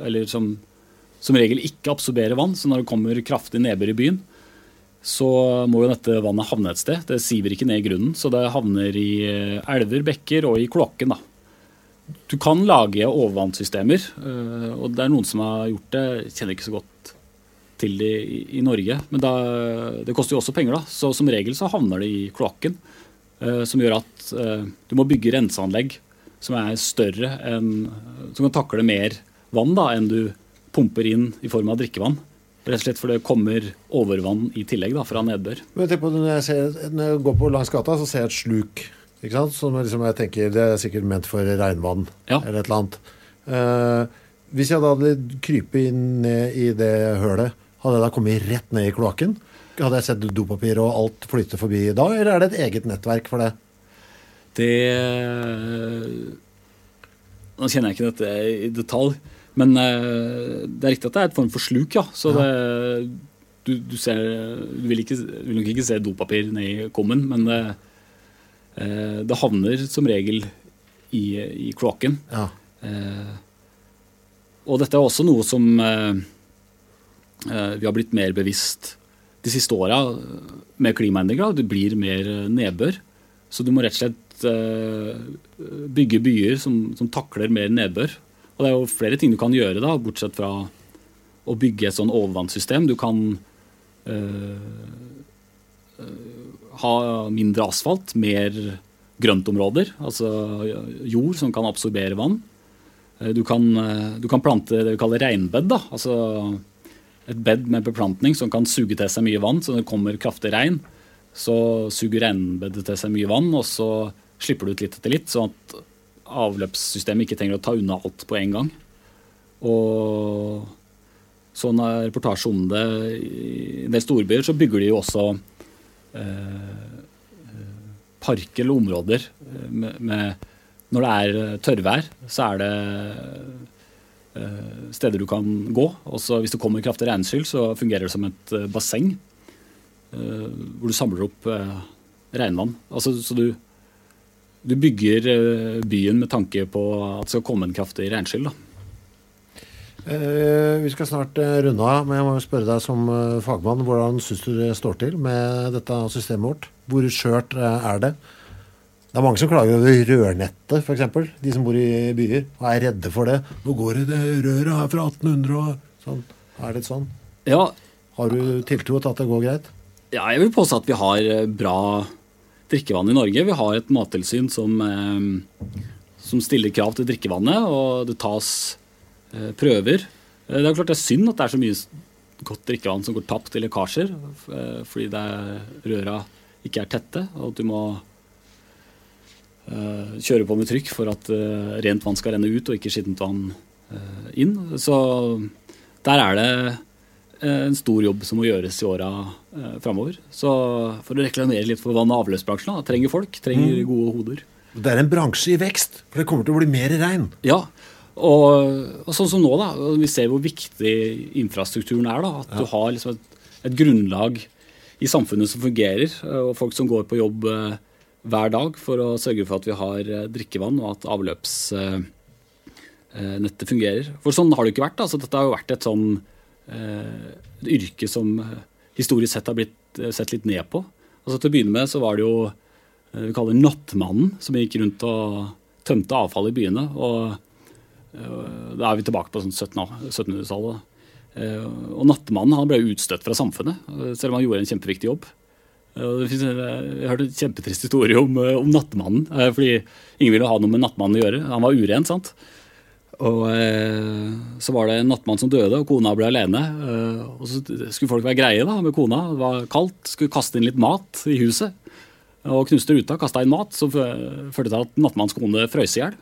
Speaker 3: Eller som som regel ikke absorberer vann. Så når det kommer kraftig nedbør i byen, så må jo dette vannet havne et sted. Det siver ikke ned i grunnen, så det havner i elver, bekker og i kloakken. da. Du kan lage overvannssystemer, og det er noen som har gjort det. Jeg kjenner ikke så godt til det i, Norge, men da, det koster jo også penger. da. Så som regel så havner det i kloakken, øh, som gjør at øh, du må bygge renseanlegg som er større enn Som kan takle mer vann da, enn du pumper inn i form av drikkevann. Rett og slett fordi det kommer overvann i tillegg da, fra nedbør.
Speaker 2: Men tenk på, når, jeg ser, når jeg går på langs gata, så ser jeg et sluk. Ikke sant? Som liksom jeg tenker, Det er sikkert ment for regnvann
Speaker 3: Ja.
Speaker 2: eller et eller annet. Eh, hvis jeg da hadde krypet inn ned i det hølet, hadde jeg da kommet rett ned i kloakken? Hadde jeg sett dopapir og alt flyte forbi da, eller er det et eget nettverk for det?
Speaker 3: Det Nå kjenner jeg ikke dette i detalj, men eh, det er riktig at det er et form for sluk, ja. Så det, du, du, ser, du vil, ikke, vil nok ikke se dopapir ned i kummen, men det, eh, det havner som regel i, i kloakken.
Speaker 2: Ja.
Speaker 3: Eh, og dette er også noe som eh, eh, vi har blitt mer bevisst de siste åra med klimaendringer. Det blir mer eh, nedbør. Så du må rett og slett eh, bygge byer som, som takler mer nedbør. Og det er jo flere ting du kan gjøre, da, bortsett fra å bygge et sånn overvannssystem. Du kan eh, eh, ha mindre asfalt, mer grøntområder, altså jord som kan absorbere vann. Eh, Du kan, eh, du kan plante det vi kaller regnbed. Da. Altså et bed med beplantning som kan suge til seg mye vann. Så når det kommer kraftig regn, så suger regnbedet til seg mye vann, og så slipper du ut litt etter litt, sånn at avløpssystemet ikke trenger å ta unna alt på en gang. Og sånn er reportasje om det i en del storbyer, så bygger de jo også eh, parker eller områder med, med, Når det er tørrvær, så er det eh, steder du kan gå. Også hvis det kommer kraftig regnskyll, så fungerer det som et eh, basseng. Eh, hvor du samler opp eh, regnvann. Altså, så du, du bygger eh, byen med tanke på at det skal komme en kraftig regnskyll. da.
Speaker 2: Eh, vi skal snart eh, runde av, men jeg må spørre deg som eh, fagmann. Hvordan syns du det står til med dette systemet vårt? Hvor skjørt eh, er det? Det er mange som klager over rørnettet, f.eks. De som bor i byer og er redde for det. Nå går det, røret her fra 1800 og sånn. Er det sånn?
Speaker 3: Ja,
Speaker 2: Har du tiltro til at det går greit?
Speaker 3: Ja, jeg vil påstå at vi har eh, bra drikkevann i Norge. Vi har et mattilsyn som, eh, som stiller krav til drikkevannet, og det tas eh, prøver. Det er klart det er synd at det er så mye godt drikkevann som går tapt i lekkasjer, fordi det røra ikke er tette, og at du må kjøre på med trykk for at eh, rent vann skal renne ut og ikke skittent vann eh, inn. Så der er det eh, en stor jobb som må gjøres i åra eh, framover. Så for å reklamere litt for vann- og avløpsbransjen, da, trenger folk, trenger gode hoder.
Speaker 2: Det er en bransje i vekst, for det kommer til å bli mer regn.
Speaker 3: Ja, og, og sånn som nå, da, vi ser hvor viktig infrastrukturen er. da, At du har liksom et, et grunnlag i samfunnet som fungerer, eh, og folk som går på jobb eh, hver dag for å sørge for at vi har eh, drikkevann, og at avløpsnettet fungerer. For sånn har det ikke vært. altså Dette har jo vært et sånn eh, et yrke som eh, historisk sett har blitt eh, sett litt ned på. Altså Til å begynne med så var det jo eh, vi kaller nattmannen, som gikk rundt og tømte avfall i byene. og eh, Da er vi tilbake på sånn 1700- 1700-tallet. Eh, Og nattmannen han ble utstøtt fra samfunnet, eh, selv om han gjorde en kjempeviktig jobb. Jeg hørte en kjempetrist historie om, eh, om nattmannen. eh, Fordi ingen ville ha noe med nattmannen å gjøre. Han var uren, sant. Og eh, så var det en nattmann som døde, og kona ble alene. Og så skulle folk være greie da, med kona. Det var kaldt, skulle kaste inn litt mat i huset. Og knuste ruta, kasta inn mat, som fø- førte til at nattmannens kone frøs i hjel.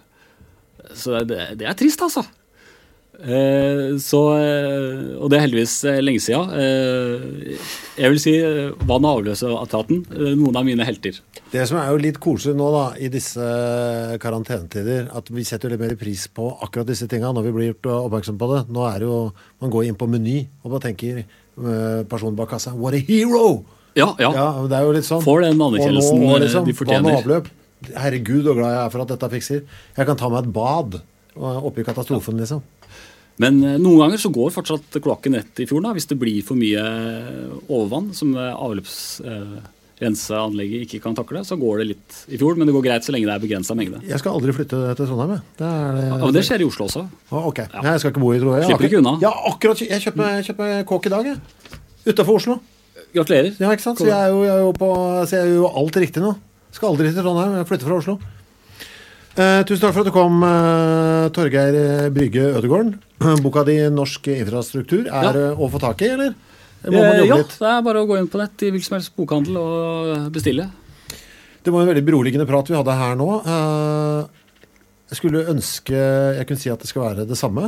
Speaker 3: Så det, det er trist, altså. Eh, så, eh, og det er heldigvis eh, lenge siden. Jeg vil si vann- og avløseetaten. noen av mine helter.
Speaker 2: Det som er jo litt koselig nå da, i disse karantenetider, at vi setter litt mer pris på akkurat disse tinga når vi blir gjort oppmerksom på det. Nå er det jo, Man går inn på Meny og bare tenker personen bak kassa What a hero!
Speaker 3: Ja, ja.
Speaker 2: Ja, det er jo litt sånn.
Speaker 3: Får den anerkjennelsen
Speaker 2: liksom,
Speaker 3: de fortjener.
Speaker 2: Vann og avløp. Herregud, så glad jeg er for at dette fikser. Jeg kan ta meg et bad oppi katastrofen, liksom.
Speaker 3: Men eh, noen ganger så går fortsatt kloakken rett i fjorden da, hvis det blir for mye overvann som eh, avløpsrenseanlegget ikke kan takle. Så går det litt i fjorden, men det går greit så lenge det er begrensa mengde.
Speaker 2: Jeg skal aldri flytte til Trondheim. Det er det,
Speaker 3: Ja, men det skjer i Oslo også.
Speaker 2: Å, ok. ja. Jeg skal ikke bo i Trondheim.
Speaker 3: Slipper ikke unna.
Speaker 2: Ja, akkurat. Jeg kjøpte meg, meg kåk i dag, jeg. Utafor Oslo.
Speaker 3: Gratulerer.
Speaker 2: Ja, ikke sant? Så jeg er jo, jeg er jo på Så jeg gjør alt riktig nå. Skal aldri til Trondheim. Jeg flytter fra Oslo. Eh, tusen takk for at du kom, eh, Torgeir Brygge Ødegården. Boka di 'Norsk infrastruktur' er
Speaker 3: Ja.
Speaker 2: eh, å få tak i, eller? Eller
Speaker 3: Eh, ja,
Speaker 2: litt?
Speaker 3: det er bare å gå inn på nett i hvilken som helst bokhandel og bestille.
Speaker 2: Det var en veldig beroligende prat vi hadde her nå. Eh, Jeg skulle ønske jeg kunne si at det skal være det samme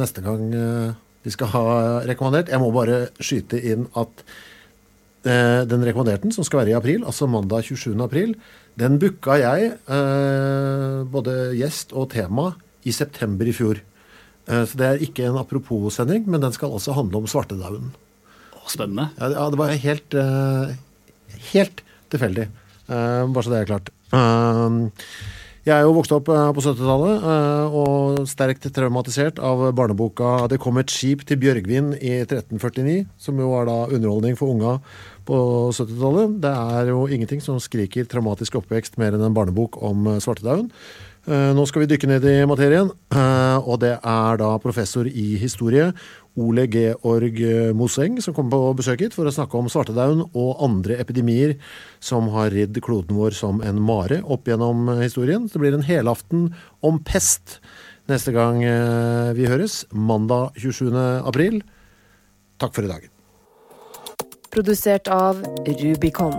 Speaker 2: neste gang vi skal ha rekommandert. Jeg må bare skyte inn at den rekommanderten som skal være i april, altså mandag 27. april, den booka jeg, både gjest og tema, i september i fjor. Eh, Så det er ikke en apropos-sending, men den skal også handle om svartedauden.
Speaker 3: Spennende.
Speaker 2: Ja, det- ja, det var helt, eh, helt tilfeldig. Eh, bare så det er klart. Jeg er jo vokst opp på 70-tallet eh, og sterkt traumatisert av barneboka 'Det kom et skip til Bjørgvin i 1349', som jo var da underholdning for unga på 70-tallet. Det er jo ingenting som skriker traumatisk oppvekst mer enn en barnebok om svartedauden. Eh, Nå skal vi dykke ned i materien, eh, og det er da professor i historie Ole Georg Moseng som kommer på besøk hit for å snakke om svartedauden og andre epidemier som har ridd kloden vår som en mare opp gjennom historien. Det blir en helaften om pest neste gang eh, vi høres, mandag 27. april. Takk for i dag.
Speaker 5: Produsert av Rubicon.